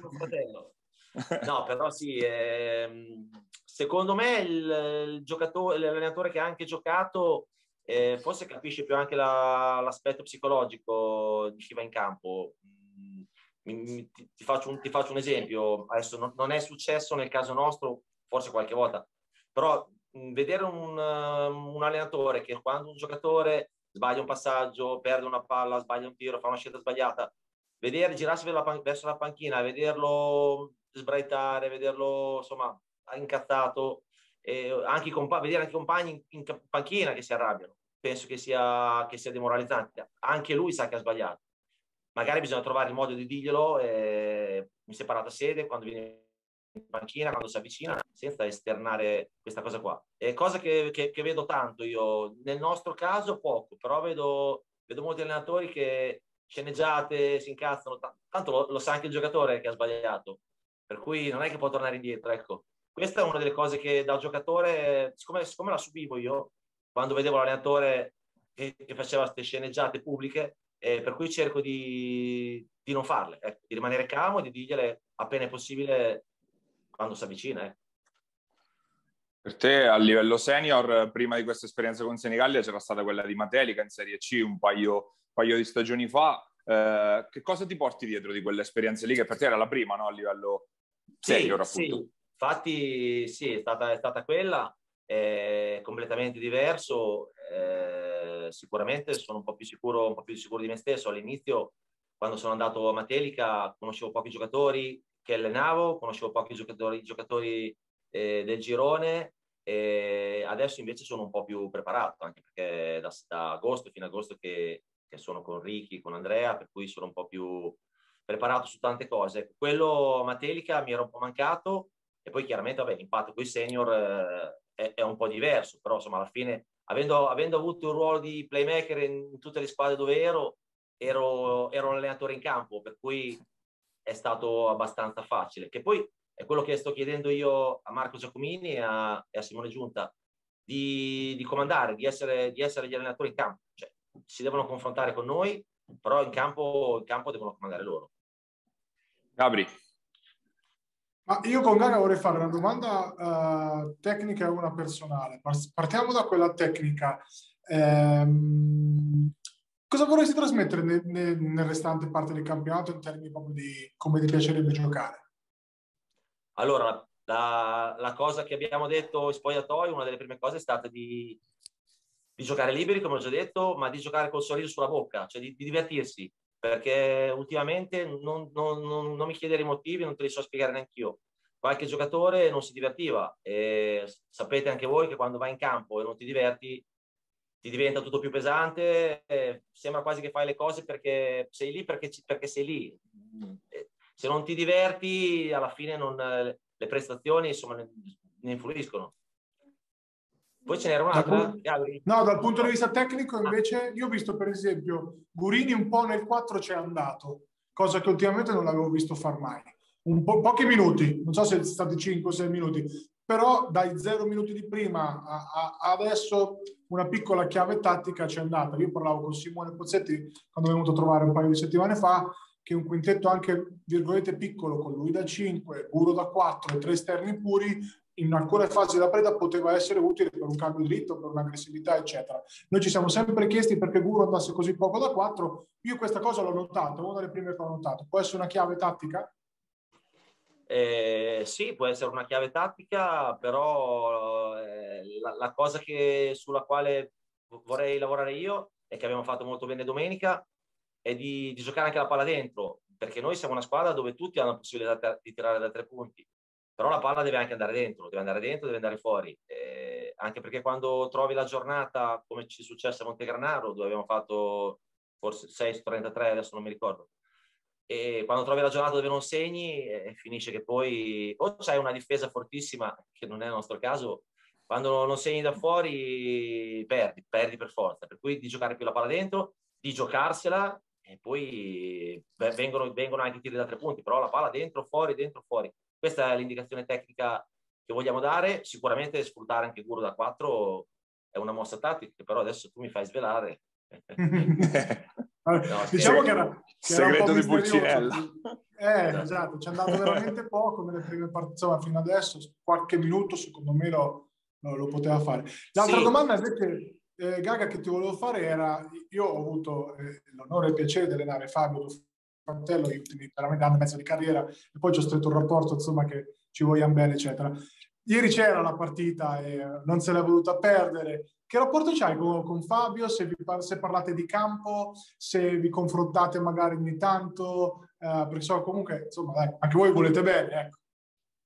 No, però sì, ehm, secondo me il, il, l'allenatore che ha anche giocato eh, forse capisce più anche la, l'aspetto psicologico di chi va in campo. Mm, mi, mi, ti, ti, faccio un, ti, faccio un, esempio, adesso non, non, è successo nel caso nostro, forse qualche volta, però mh, mm, vedere un, un allenatore che quando un giocatore sbaglia un passaggio, perde una palla, sbaglia un tiro, fa una scelta sbagliata. Vedere, girarsi verso la panchina, vederlo sbraitare, vederlo insomma incazzato, e anche i compa- vedere anche i compagni in, in panchina che si arrabbiano, penso che sia, che sia demoralizzante. Anche lui sa che ha sbagliato. Magari bisogna trovare il modo di dirglielo eh, in separata sede quando viene in panchina quando si avvicina senza esternare questa cosa qua. È cosa che, che, che, vedo tanto io. Nel nostro caso poco, però vedo, vedo molti allenatori che sceneggiate, si incazzano. Tanto lo, lo, sa anche il giocatore che ha sbagliato. Per cui non è che può tornare indietro, ecco. Questa è una delle cose che da giocatore, siccome, siccome la subivo io, quando vedevo l'allenatore che, che faceva queste sceneggiate pubbliche, eh, per cui cerco di, di non farle, ecco, di rimanere calmo e di dirgliele appena è possibile quando si avvicina. Eh. Per te a livello senior, prima di questa esperienza con Senigallia, c'era stata quella di Matelica in Serie C un paio, paio di stagioni fa. Eh, che cosa ti porti dietro di quell'esperienza lì, che per te era la prima no? a livello senior, sì, appunto? Sì. Infatti, sì, è stata, è stata quella, è completamente diverso. Eh, sicuramente sono un po' più sicuro, un po' più sicuro di me stesso. All'inizio, quando sono andato a Matelica, conoscevo pochi giocatori, che allenavo, conoscevo pochi giocatori, giocatori eh, del girone e adesso invece sono un po' più preparato, anche perché da, da agosto fino a agosto che, che, sono con Ricky, con Andrea, per cui sono un po' più preparato su tante cose. Quello Matelica mi era un po' mancato e poi chiaramente vabbè, l'impatto con i senior eh, è, è, un po' diverso, però insomma alla fine avendo, avendo avuto un ruolo di playmaker in, tutte le squadre dove ero, ero, ero un allenatore in campo, per cui è stato abbastanza facile. Che poi è quello che sto chiedendo io a Marco Giacomini e a, e a Simone Giunta, di, di comandare, di essere, di essere, gli allenatori in campo. Cioè, si devono confrontare con noi, però in campo, in campo devono comandare loro. Gabri. Ma io con Gaga vorrei fare una domanda uh, tecnica e una personale. Partiamo da quella tecnica. Ehm, Cosa vorresti trasmettere nel, nel, nel, restante parte del campionato in termini proprio di come ti piacerebbe giocare? Allora, la, la cosa che abbiamo detto in spogliatoio, una delle prime cose è stata di, di, giocare liberi, come ho già detto, ma di giocare col sorriso sulla bocca, cioè di, di divertirsi, perché ultimamente non, non, non, non mi chiedere i motivi, non te li so spiegare neanche io. Qualche giocatore non si divertiva e sapete anche voi che quando vai in campo e non ti diverti ti diventa tutto più pesante, sembra quasi che fai le cose perché sei lì perché, perché sei lì. Se non ti diverti, alla fine non, le prestazioni insomma, ne influiscono. Poi ce n'era un'altra? Dal, no, dal punto di vista tecnico invece io ho visto per esempio Gurini un po' nel 4 c'è andato, cosa che ultimamente non l'avevo visto far mai. Un po', pochi minuti, non so se sono stati 5 o 6 minuti, però dai 0 minuti di prima a, a adesso una piccola chiave tattica c'è andata. Io parlavo con Simone Pozzetti quando è venuto a trovare un paio di settimane fa che un quintetto anche, virgolette, piccolo con lui da 5, Buro da 4 e tre esterni puri in alcune fasi della preda poteva essere utile per un cambio dritto, per un'aggressività, eccetera. Noi ci siamo sempre chiesti perché Guro andasse così poco da 4. Io questa cosa l'ho notata, una delle prime che ho notato. Può essere una chiave tattica? Eh, sì, può essere una chiave tattica, però eh, la, la, cosa che, sulla quale vorrei lavorare io e che abbiamo fatto molto bene domenica è di, di, giocare anche la palla dentro, perché noi siamo una squadra dove tutti hanno la possibilità di tirare da tre punti, però la palla deve anche andare dentro, deve andare dentro, deve andare fuori, eh, anche perché quando trovi la giornata, come ci è successo a Montegranaro, dove abbiamo fatto forse 6 su 33, adesso non mi ricordo, e quando trovi la giornata dove non segni, eh, finisce che poi o c'hai una difesa fortissima, che non è il nostro caso, quando non segni da fuori perdi, perdi per forza. Per cui di giocare più la palla dentro, di giocarsela e poi beh, vengono, vengono, anche i tiri da tre punti, però la palla dentro, fuori, dentro, fuori. Questa è l'indicazione tecnica che vogliamo dare. Sicuramente sfruttare anche Guru da 4 è una mossa tattica, però adesso tu mi fai svelare. no, diciamo che era, che segreto era di Pulcinella. Eh, esatto, ci è andato veramente poco nelle prime partite, insomma, fino adesso, qualche minuto secondo me lo, lo, lo poteva fare. L'altra sì. domanda invece, eh, Gaga, che ti volevo fare era, io ho avuto eh, l'onore e il piacere di allenare Fabio Fratello gli ultimi veramente anni e mezzo di carriera e poi ci ho stretto un rapporto, insomma, che ci vogliamo bene, eccetera. Ieri c'era la partita e non se l'è voluta perdere. Che rapporto c'hai con, con Fabio? Se, vi, se, parlate di campo, se vi confrontate magari ogni tanto, eh, perché so comunque, insomma, dai, anche voi volete bene, ecco.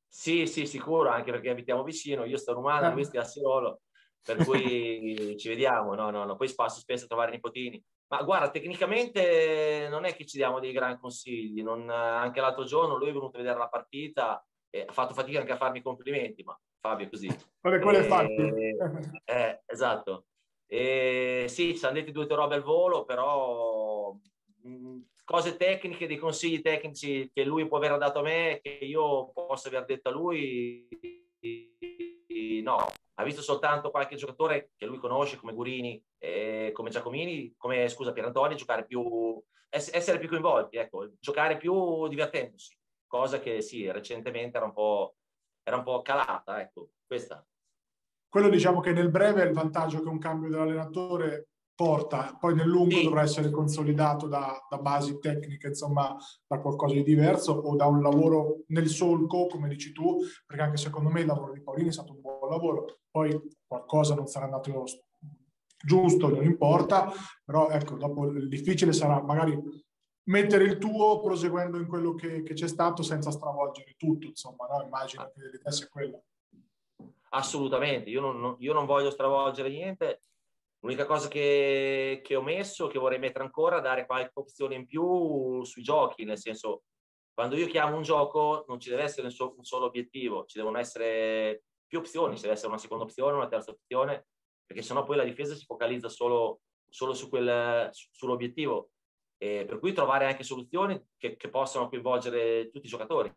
Sì, sì, sicuro, anche perché abitiamo vicino, io sto a Romana, lui sta a Sirolo, per cui ci vediamo, no, no, no, poi passo spesso a trovare i nipotini. Ma guarda, tecnicamente non è che ci diamo dei gran consigli, non, anche l'altro giorno lui è venuto a vedere la partita e ha fatto fatica anche a farmi complimenti, ma Fabio è così. Quello, quello è Fabio. Eh, esatto. E, sì, ci hanno detto due robe al volo, però mh, cose tecniche, dei consigli tecnici che lui può aver dato a me, che io posso aver detto a lui, no. Ha visto soltanto qualche giocatore che lui conosce, come Gurini, eh, come Giacomini, come, scusa, Pierantoni, giocare più, essere più coinvolti, ecco, giocare più divertendosi, cosa che sì, recentemente era un po', era un po calata, ecco, questa. Quello diciamo che nel breve è il vantaggio che un cambio dell'allenatore porta, poi nel lungo sì. dovrà essere consolidato da, da, basi tecniche, insomma, da qualcosa di diverso o da un lavoro nel solco, come dici tu, perché anche secondo me il lavoro di Paolini è stato un buon lavoro, poi qualcosa non sarà andato giusto, non importa, però ecco, dopo il difficile sarà magari mettere il tuo proseguendo in quello che, che c'è stato senza stravolgere tutto, insomma, no? immagino che l'idea sia quella. Assolutamente, io non, io non voglio stravolgere niente, L'unica cosa che, che, ho messo, che vorrei mettere ancora, dare qualche opzione in più sui giochi, nel senso, quando io chiamo un gioco non ci deve essere un solo obiettivo, ci devono essere più opzioni, ci deve essere una seconda opzione, una terza opzione, perché sennò poi la difesa si focalizza solo, solo su quel, sull'obiettivo. E per cui trovare anche soluzioni che, che possano coinvolgere tutti i giocatori.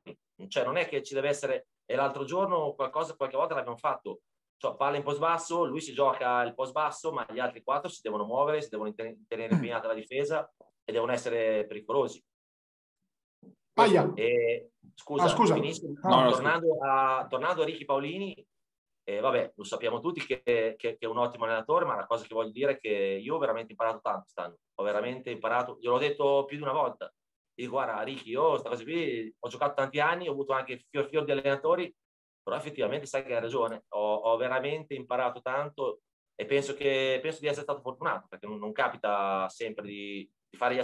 Cioè non è che ci deve essere, e l'altro giorno qualcosa, qualche volta l'abbiamo fatto, cioè, palla in post basso, lui si gioca il post basso, ma gli altri quattro si devono muovere, si devono tenere impegnata la difesa e devono essere pericolosi. Aia. E, scusa, ah, scusa. No, no, tornando, a, tornando, a, Ricky Paolini, eh, vabbè, lo sappiamo tutti che, che, che, è un ottimo allenatore, ma la cosa che voglio dire è che io ho veramente imparato tanto quest'anno. Ho veramente imparato, gliel'ho detto più di una volta. Dico, guarda, Ricky, io questa cosa qui ho giocato tanti anni, ho avuto anche fior fior di allenatori però effettivamente sai che hai ragione, ho, ho veramente imparato tanto e penso, che, penso di essere stato fortunato perché non, non capita sempre di, di, fare gli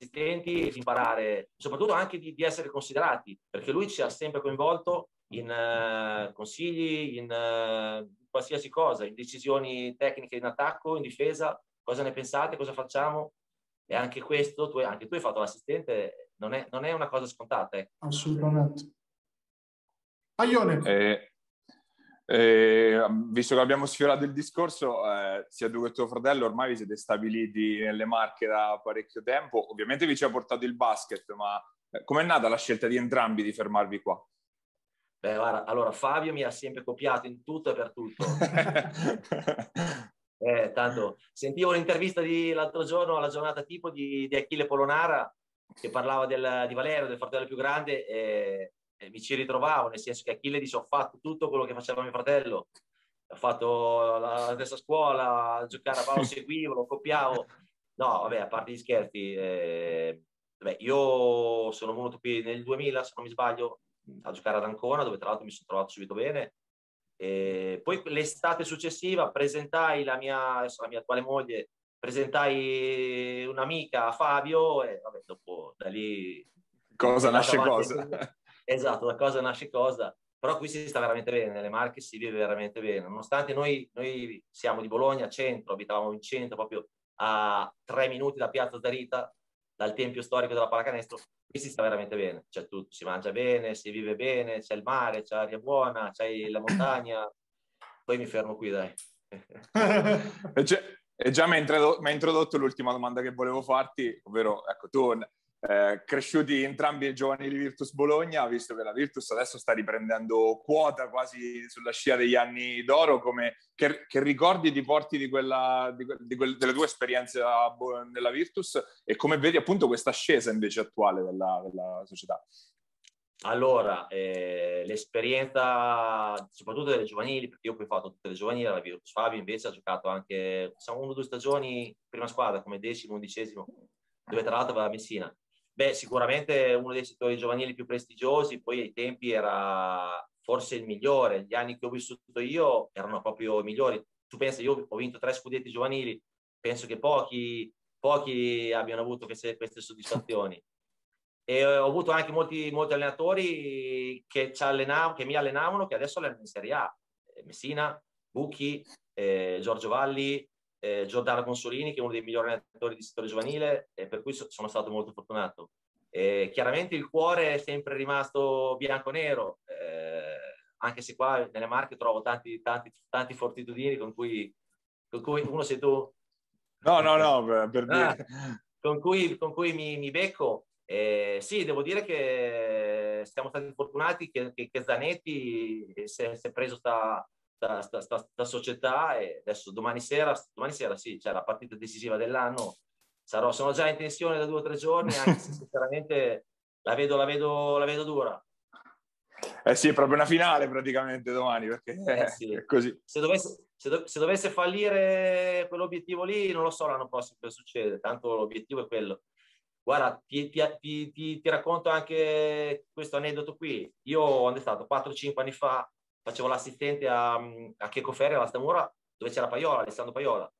assistenti e di imparare, soprattutto anche di, di, essere considerati, perché lui ci ha sempre coinvolto in uh, consigli, in uh, qualsiasi cosa, in decisioni tecniche in attacco, in difesa, cosa ne pensate, cosa facciamo. E anche questo, tu, anche tu hai fatto l'assistente, non è, non è una cosa scontata. Eh. Assolutamente. Aione. Eh, eh, visto che abbiamo sfiorato il discorso, eh, sia tu che tuo fratello ormai vi siete stabiliti nelle marche da parecchio tempo. Ovviamente vi ci ha portato il basket, ma eh, com'è nata la scelta di entrambi di fermarvi qua? Beh, guarda, allora Fabio mi ha sempre copiato in tutto e per tutto. eh, tanto sentivo un'intervista di l'altro giorno alla giornata tipo di, di Achille Polonara che parlava del, di Valerio, del fratello più grande, e eh, mi ci ritrovavo, nel senso che Achille dice ho fatto tutto quello che faceva mio fratello, ho fatto la stessa scuola, giocare a palo seguivo, lo copiavo. No, vabbè, a parte gli scherzi, eh, beh, io sono venuto qui nel 2000, se non mi sbaglio, a giocare ad Ancona, dove tra l'altro mi sono trovato subito bene. E poi l'estate successiva presentai la mia, la mia attuale moglie, presentai un'amica a Fabio e vabbè, dopo da lì... Cosa nasce cosa. Esatto, da cosa nasce cosa. Però qui si sta veramente bene, nelle Marche si vive veramente bene. Nonostante noi, noi siamo di Bologna, centro, abitavamo in centro, proprio a tre minuti da Piazza Zarita, dal tempio storico della pallacanestro, qui si sta veramente bene, c'è tutto, si mangia bene, si vive bene, c'è il mare, c'è l'aria buona, c'è la montagna, poi mi fermo qui dai. e già mi ha introdotto l'ultima domanda che volevo farti, ovvero, ecco, tu eh, cresciuti entrambi i giovani di Virtus Bologna, visto che la Virtus adesso sta riprendendo quota quasi sulla scia degli anni d'oro, come, che, che ricordi ti porti di quella, di, di quel, delle tue esperienze nella Virtus e come vedi appunto questa ascesa invece attuale della, della società? Allora, eh, l'esperienza soprattutto delle giovanili, perché io poi ho fatto tutte le giovanili alla Virtus, Fabio invece ha giocato anche, siamo uno o due stagioni, prima squadra come decimo, undicesimo, dove tra l'altro va a Messina Beh, sicuramente uno dei settori giovanili più prestigiosi, poi ai tempi era forse il migliore. Gli anni che ho vissuto io erano proprio i migliori. Tu pensi, io ho vinto tre scudetti giovanili, penso che pochi, pochi abbiano avuto queste, queste soddisfazioni. E ho avuto anche molti, molti allenatori che, che, mi allenavano, che adesso allenano in Serie A. Messina, Bucchi, eh, Giorgio Valli, eh, Giordano Consolini, che è uno dei migliori allenatori di settore giovanile, e per cui so, sono stato molto fortunato. E chiaramente il cuore è sempre rimasto bianco-nero, eh, anche se qua nelle Marche trovo tanti, tanti, tanti fortitudini con cui, con cui uno sei tu. No, no, no, per, ah, con, cui, con cui mi, mi becco. Eh, sì, devo dire che siamo stati fortunati che, che, che Zanetti si è, si è preso sta, sta, sta, sta, società e adesso domani sera, domani sera sì, c'è la partita decisiva dell'anno, sarò, sono già in tensione da due o tre giorni, anche se sinceramente la vedo, la vedo, la vedo dura. Eh sì, è proprio una finale praticamente domani, perché eh sì. è così. Se dovesse, se, do, se dovesse fallire quell'obiettivo lì, non lo so l'anno prossimo cosa succede, tanto l'obiettivo è quello. Guarda, ti, ti, ti, ti, racconto anche questo aneddoto qui. Io è stato 4-5 anni fa facevo l'assistente a, a Checo Ferri alla Stamura dove c'era Paiola, Alessandro Paiola.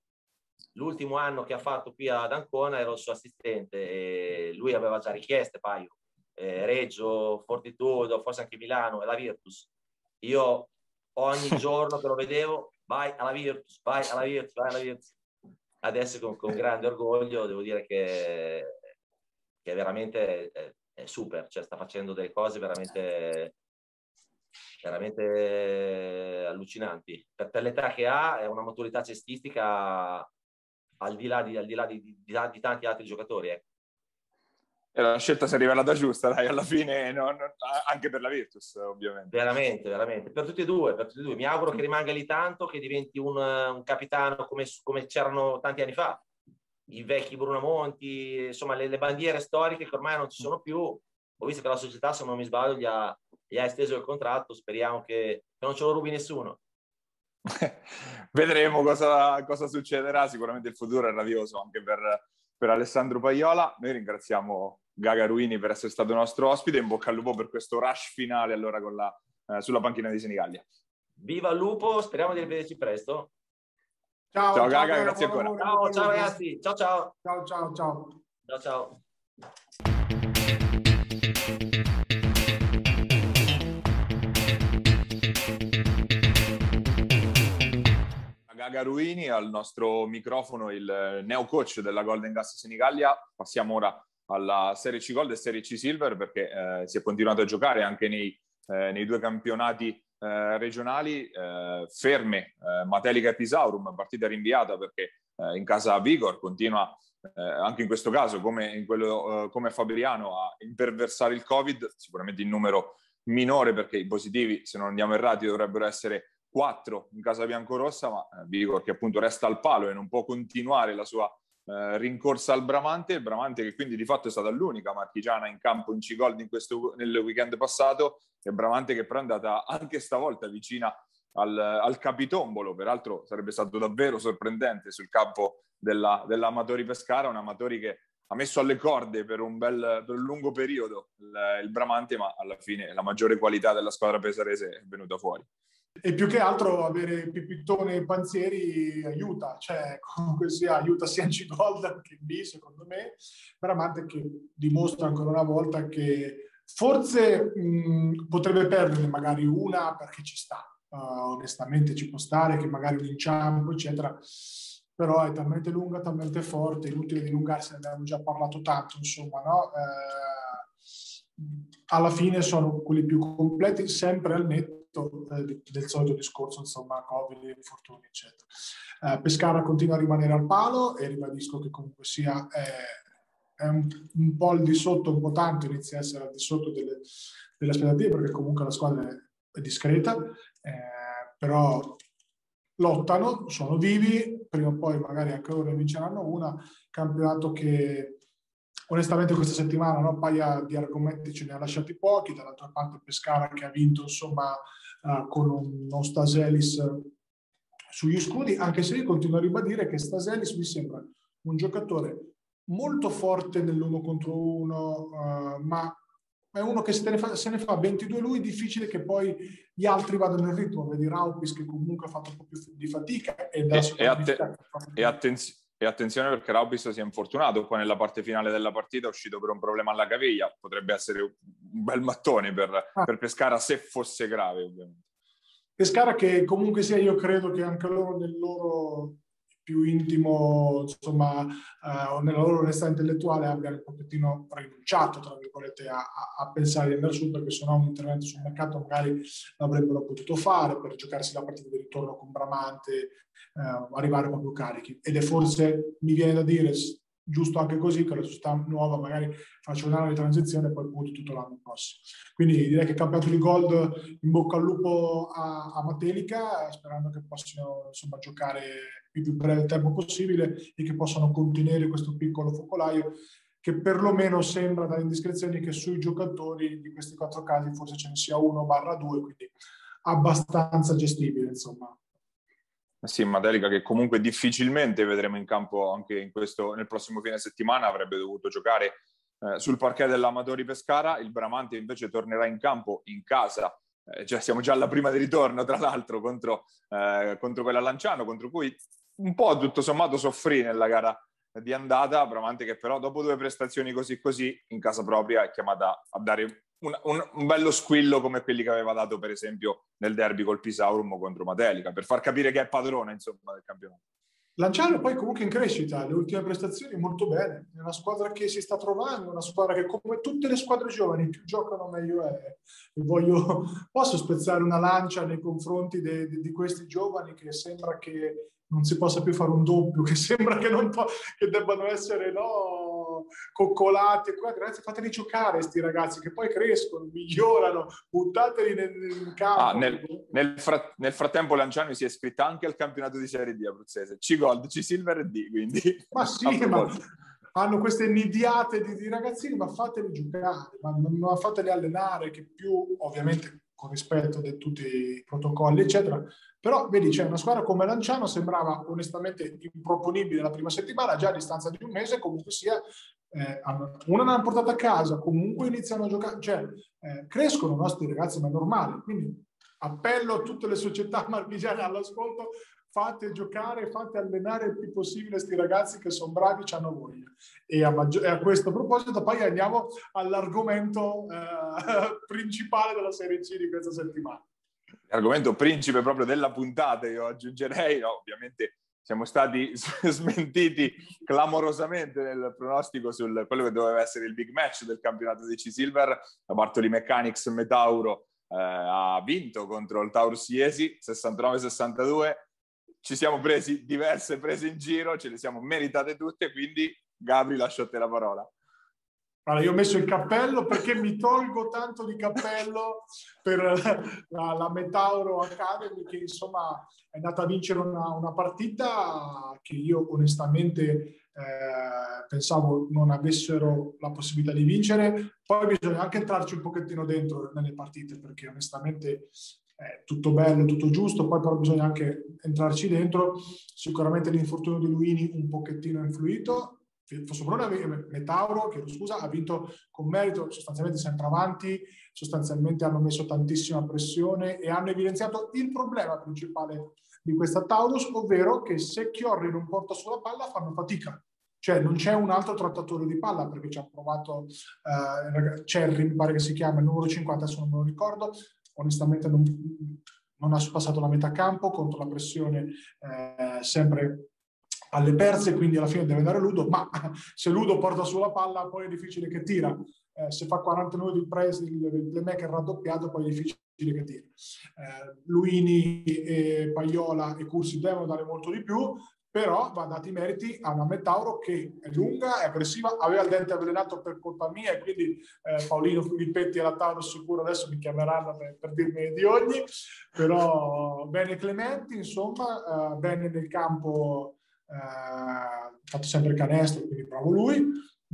L'ultimo anno che ha fatto qui ad Ancona ero il suo assistente e lui aveva già richieste paio, eh, Reggio, Fortitudo, forse anche Milano e la Virtus. Io ogni giorno che lo vedevo, vai alla Virtus, vai alla Virtus, vai alla Virtus. Adesso con, con grande orgoglio devo dire che, che veramente è, è super, cioè sta facendo delle cose veramente veramente allucinanti. Per, per, l'età che ha è una maturità cestistica al di là di, al di, là di, di, tanti altri giocatori. Eh. E la scelta si è rivelata giusta, dai, alla fine, no, no, anche per la Virtus, ovviamente. Veramente, veramente. Per tutti e due, per tutti e due. Mi auguro che rimanga lì tanto, che diventi un, un capitano come, come, c'erano tanti anni fa. I vecchi Bruno Monti, insomma, le, le bandiere storiche che ormai non ci sono più. Ho visto che la società, se non mi sbaglio, gli ha, gli ha esteso il contratto, speriamo che, che non ce lo rubi nessuno. Vedremo cosa, cosa, succederà, sicuramente il futuro è radioso anche per, per Alessandro Paiola. Noi ringraziamo Gaga Ruini per essere stato nostro ospite, in bocca al lupo per questo rush finale allora la, eh, sulla panchina di Senigallia. Viva il lupo, speriamo di rivederci presto. Ciao, ciao Gaga, ciao, grazie ancora. Ciao, ciao ragazzi, ciao ciao. Ciao ciao ciao. Ciao ciao. Gaga Ruini, al nostro microfono il neo coach della Golden Gas Senigallia. Passiamo ora alla Serie C Gold e Serie C Silver perché eh, si è continuato a giocare anche nei, eh, nei due campionati eh, regionali. Eh, ferme eh, Matelica e Pisaurum, partita rinviata perché eh, in casa Vigor continua anche in questo caso come, in quello, come Fabriano a imperversare il Covid, sicuramente in numero minore perché i positivi, se non andiamo errati, dovrebbero essere 4 in casa biancorossa, ma eh, Vigor che appunto resta al palo e non può continuare la sua eh, rincorsa al Bramante, il Bramante che quindi di fatto è stata l'unica marchigiana in campo in C-Gold in questo, nel weekend passato, e Bramante che però è andata anche stavolta vicina al, al capitombolo, peraltro sarebbe stato davvero sorprendente sul campo della, dell'Amatori Pescara, un Amatori che ha messo alle corde per un, bel, per un lungo periodo il, il, Bramante, ma alla fine la maggiore qualità della squadra pesarese è venuta fuori. E più che altro avere Pipittone e Panzieri aiuta, cioè comunque sia aiuta sia in C-Gold che B, secondo me, Bramante che dimostra ancora una volta che forse mh, potrebbe perdere magari una perché ci sta, uh, onestamente ci può stare che magari un inciampo, eccetera, però è talmente lunga, talmente forte, inutile dilungarsi, ne abbiamo già parlato tanto, insomma, no? Eh, alla fine sono quelli più completi, sempre al netto del solito discorso, insomma, Covid, infortuni, eccetera. Eh, Pescara continua a rimanere al palo e ribadisco che comunque sia è un, un, po' al di sotto, un po' tanto, inizia a essere al di sotto delle, delle aspettative perché comunque la squadra è, è discreta, eh, però lottano, sono vivi, prima o poi magari anche loro ne vinceranno una, campionato che onestamente questa settimana no, un paio di argomenti ce ne ha lasciati pochi, dall'altra parte Pescara che ha vinto insomma uh, con uno Staselis sugli scudi, anche se io continuo a ribadire che Staselis mi sembra un giocatore molto forte nell'uno contro uno, uh, ma è uno che se ne, fa, se ne, fa, 22 lui, difficile che poi gli altri vadano in ritmo. Vedi Raupis che comunque ha fatto un po' più di fatica. E, e, e, atte- e, attenz- e attenzione perché Raupis si è infortunato, poi nella parte finale della partita è uscito per un problema alla caviglia. Potrebbe essere un bel mattone per, ah. per Pescara se fosse grave, ovviamente. Pescara che comunque sia, io credo che anche loro nel loro più intimo, insomma, eh, nella loro onestà intellettuale abbiano un pochettino rinunciato, tra virgolette, a, a, pensare di andare su, perché sennò un intervento sul mercato magari l'avrebbero potuto fare per giocarsi la partita di ritorno con Bramante, eh, arrivare più carichi. Ed è forse, mi viene da dire, giusto anche così, che la società nuova magari faccia un anno di transizione e poi punto tutto l'anno prossimo. Quindi direi che campionato di gold in bocca al lupo a, a Matelica, sperando che possano insomma, giocare il più breve tempo possibile e che possano contenere questo piccolo focolaio che perlomeno sembra dalle indiscrezioni che sui giocatori di questi quattro casi forse ce ne sia uno barra due, quindi abbastanza gestibile insomma. Sì, Madelica che comunque difficilmente vedremo in campo anche in questo, nel prossimo fine settimana, avrebbe dovuto giocare eh, sul parquet dell'Amatori Pescara, il Bramante invece tornerà in campo in casa, eh, cioè siamo già alla prima di ritorno tra l'altro contro, eh, contro quella Lanciano, contro cui un po' tutto sommato soffrì nella gara di andata, Bramante che però dopo due prestazioni così così in casa propria è chiamata a dare un, un, un, bello squillo come quelli che aveva dato per esempio nel derby col Pisaurum contro Matelica, per far capire che è padrona insomma del campionato. Lanciano poi comunque in crescita, le ultime prestazioni molto bene, è una squadra che si sta trovando, una squadra che come tutte le squadre giovani più giocano meglio è. Voglio, posso spezzare una lancia nei confronti de, de, di questi giovani che sembra che non si possa più fare un doppio, che sembra che, po- che debbano essere no, coccolati. Ragazzi, fateli giocare questi ragazzi che poi crescono, migliorano, buttateli nel, nel campo. Ah, nel, nel, frat- nel, frattempo Lanciano si è iscritta anche al campionato di Serie D abruzzese. C-Gold, C-Silver e D, quindi... Ma sì, ma hanno queste nidiate di, di, ragazzini, ma fateli giocare, ma, ma fateli allenare, che più ovviamente con rispetto di tutti i protocolli, eccetera. Però vedi, c'è una squadra come Lanciano sembrava onestamente improponibile la prima settimana, già a distanza di un mese, comunque sia, eh, una l'hanno portata a casa, comunque iniziano a giocare, cioè eh, crescono i nostri ragazzi, ma è normale. Quindi appello a tutte le società marchigiane all'ascolto, fate giocare, fate allenare il più possibile questi ragazzi che sono bravi, hanno voglia. E a, maggior, e a, questo proposito poi andiamo all'argomento eh, principale della Serie C di questa settimana. L'argomento principe proprio della puntata, io aggiungerei, no, ovviamente siamo stati smentiti clamorosamente nel pronostico su quello che doveva essere il big match del campionato di C-Silver. La Bartoli Mechanics Metauro eh, ha vinto contro il Taurus Iesi 69-62 ci siamo presi diverse prese in giro, ce le siamo meritate tutte, quindi Gabri lascio a te la parola. Allora, io ho messo il cappello perché mi tolgo tanto di cappello per la, la Metauro Academy che insomma è andata a vincere una, una partita che io onestamente eh, pensavo non avessero la possibilità di vincere. Poi bisogna anche entrarci un pochettino dentro nelle partite perché onestamente è tutto bello, tutto giusto, poi però bisogna anche entrarci dentro. Sicuramente l'infortunio di Luini un pochettino ha influito, Fossobrone Metauro, chiedo scusa, ha vinto con merito, sostanzialmente sempre avanti, sostanzialmente hanno messo tantissima pressione e hanno evidenziato il problema principale di questa Taurus, ovvero che se Chiorri non porta sulla palla fanno fatica. Cioè non c'è un altro trattatore di palla perché ci ha provato uh, Cerri, mi pare che si chiama, il numero 50, adesso non me lo ricordo, onestamente non, non ha passato la metà campo contro la pressione eh, sempre alle perse, quindi alla fine deve andare Ludo, ma se Ludo porta sulla palla poi è difficile che tira. Eh, se fa 49 di presi il playmaker raddoppiato poi è difficile che tira. Eh, Luini, e Paiola e Cursi devono dare molto di più, però va dati i meriti a una Metauro che è lunga, è aggressiva, aveva il dente avvelenato per colpa mia e quindi eh, Paolino Filippetti e la Tauro sicuro adesso mi chiameranno per, per dirmi di ogni, però bene Clementi, insomma, eh, bene nel campo eh, fatto sempre canestro, quindi bravo lui.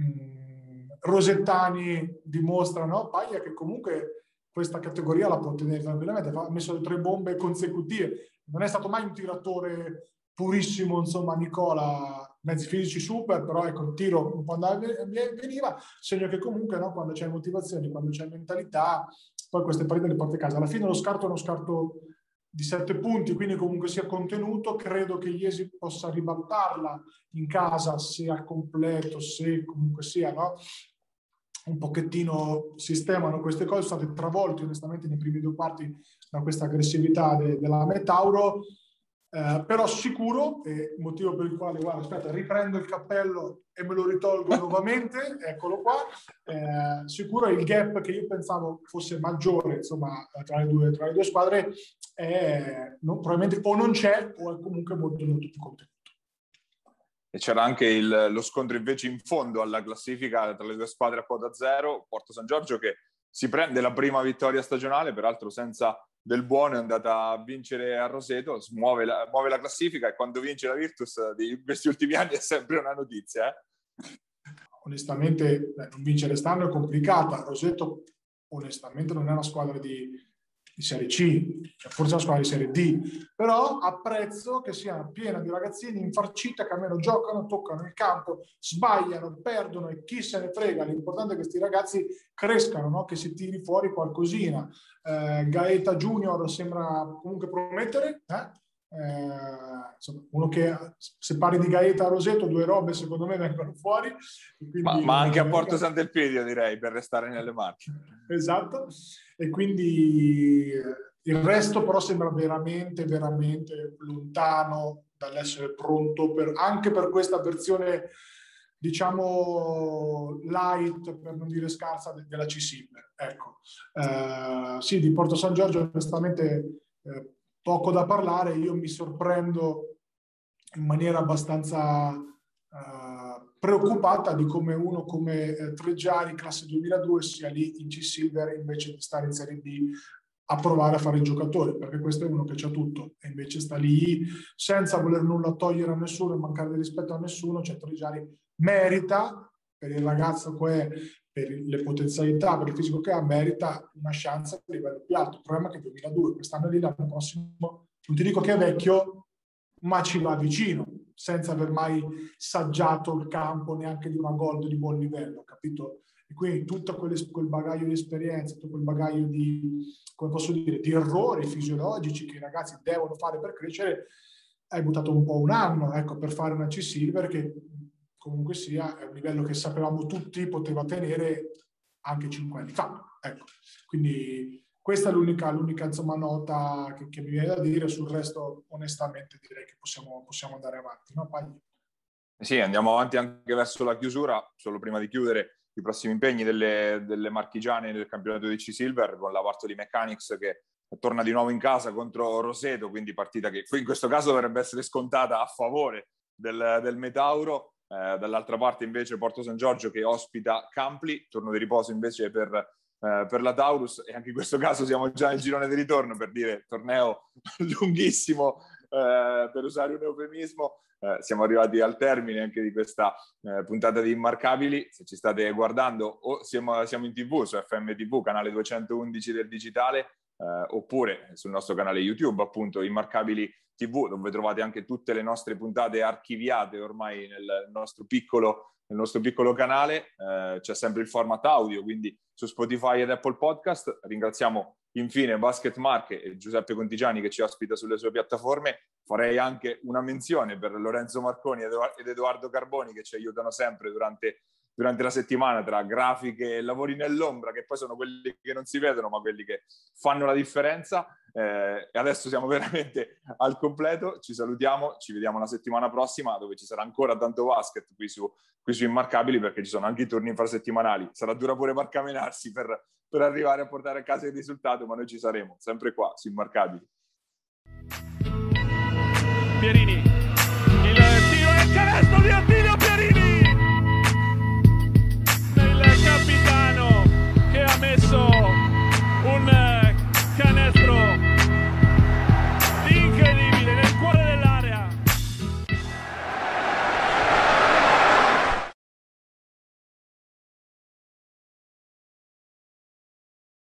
Mm, Rosettani dimostra, no? Paglia che comunque questa categoria la può tenere tranquillamente, ha messo tre bombe consecutive, non è stato mai un tiratore purissimo, insomma, Nicola, mezzi fisici super, però ecco, il tiro un po' andava veniva, segno che comunque no, quando c'è motivazione, quando c'è mentalità, poi queste partite le porti a casa. Alla fine lo scarto è uno scarto di sette punti, quindi comunque sia contenuto, credo che Iesi possa ribaltarla in casa se al completo, se comunque sia, no? un pochettino sistemano queste cose, sono state travolti onestamente nei primi due quarti da questa aggressività de- della Metauro, eh, però sicuro, e motivo per il quale, guarda, aspetta, riprendo il cappello e me lo ritolgo nuovamente, eccolo qua, eh, sicuro il gap che io pensavo fosse maggiore, insomma, tra le due, tra le due squadre, è, non, probabilmente o non c'è o è comunque molto, molto più contenuto. E c'era anche il, lo scontro invece in fondo alla classifica tra le due squadre a quota zero, Porto San Giorgio che si prende la prima vittoria stagionale, peraltro senza del buono è andata a vincere a Roseto, muove la, muove la classifica e quando vince la Virtus di questi ultimi anni è sempre una notizia. Eh? Onestamente, non vincere stanno è complicata. Roseto, onestamente, non è una squadra di, di Serie C, forse una squadra di Serie D, però apprezzo che sia piena di ragazzini infarcita che almeno giocano, toccano il campo, sbagliano, perdono e chi se ne frega. L'importante è che questi ragazzi crescano, no? che si tiri fuori qualcosina. Eh, Gaeta Junior sembra comunque promettere, eh? Eh, insomma, uno che se parli di Gaeta a Roseto, due robe secondo me vengono fuori. Quindi, ma, ma, anche a Porto Sant'Elpidio direi per restare nelle marche. Esatto, e quindi eh, il resto però sembra veramente, veramente lontano dall'essere pronto per, anche per questa versione diciamo light per non dire scarsa della C-Silver ecco eh, sì di Porto San Giorgio onestamente eh, poco da parlare, io mi sorprendo in maniera abbastanza uh, preoccupata di come uno come eh, Treggiari, classe 2002, sia lì in C-Silver invece di stare in Serie D a provare a fare il giocatore, perché questo è uno che c'ha tutto e invece sta lì senza voler nulla togliere a nessuno e mancare di rispetto a nessuno, cioè Treggiari merita per il ragazzo che è, per le potenzialità, per il fisico che ha, merita una chance a livello più alto. Il problema è che 2002, quest'anno lì, l'anno prossimo, non ti dico che è vecchio, ma ci va vicino, senza aver mai saggiato il campo neanche di una gold di buon livello, capito? E quindi tutto quel, bagaglio di esperienza, tutto quel bagaglio di, come posso dire, di errori fisiologici che i ragazzi devono fare per crescere, hai buttato un po' un anno, ecco, per fare una C-Silver che comunque sia è un livello che sapevamo tutti poteva tenere anche cinque anni fa. Ecco. Quindi questa è l'unica, l'unica insomma, nota che, che, mi viene da dire, sul resto onestamente direi che possiamo, possiamo andare avanti. No, Sì, andiamo avanti anche verso la chiusura, solo prima di chiudere i prossimi impegni delle, delle marchigiane del campionato di C-Silver con la Bartoli Mechanics che torna di nuovo in casa contro Roseto, quindi partita che in questo caso dovrebbe essere scontata a favore del, del Metauro. Eh, dall'altra parte invece Porto San Giorgio che ospita Campli, turno di riposo invece per, eh, per, la Taurus e anche in questo caso siamo già nel girone di ritorno per dire torneo lunghissimo eh, per usare un eufemismo. Eh, siamo arrivati al termine anche di questa eh, puntata di Immarcabili. Se ci state guardando o siamo, siamo in tv su FMTV, canale 211 del digitale, eh, oppure sul nostro canale YouTube, appunto Immarcabili TV, dove trovate anche tutte le nostre puntate archiviate ormai nel nostro piccolo, nel nostro piccolo canale. Eh, c'è sempre il format audio, quindi su Spotify ed Apple Podcast. Ringraziamo infine Basket Marche e Giuseppe Contigiani che ci ospita sulle sue piattaforme. Farei anche una menzione per Lorenzo Marconi ed Edoardo Carboni che ci aiutano sempre durante durante la settimana tra grafiche e lavori nell'ombra, che poi sono quelli che non si vedono, ma quelli che fanno la differenza. Eh, e adesso siamo veramente al completo. Ci salutiamo, ci vediamo la settimana prossima, dove ci sarà ancora tanto basket qui su, qui su Immarcabili, perché ci sono anche i turni infrasettimanali. Sarà dura pure barcamenarsi per, per arrivare a portare a casa il risultato, ma noi ci saremo sempre qua su Immarcabili. Pierini, il tiro e canestro di Attila!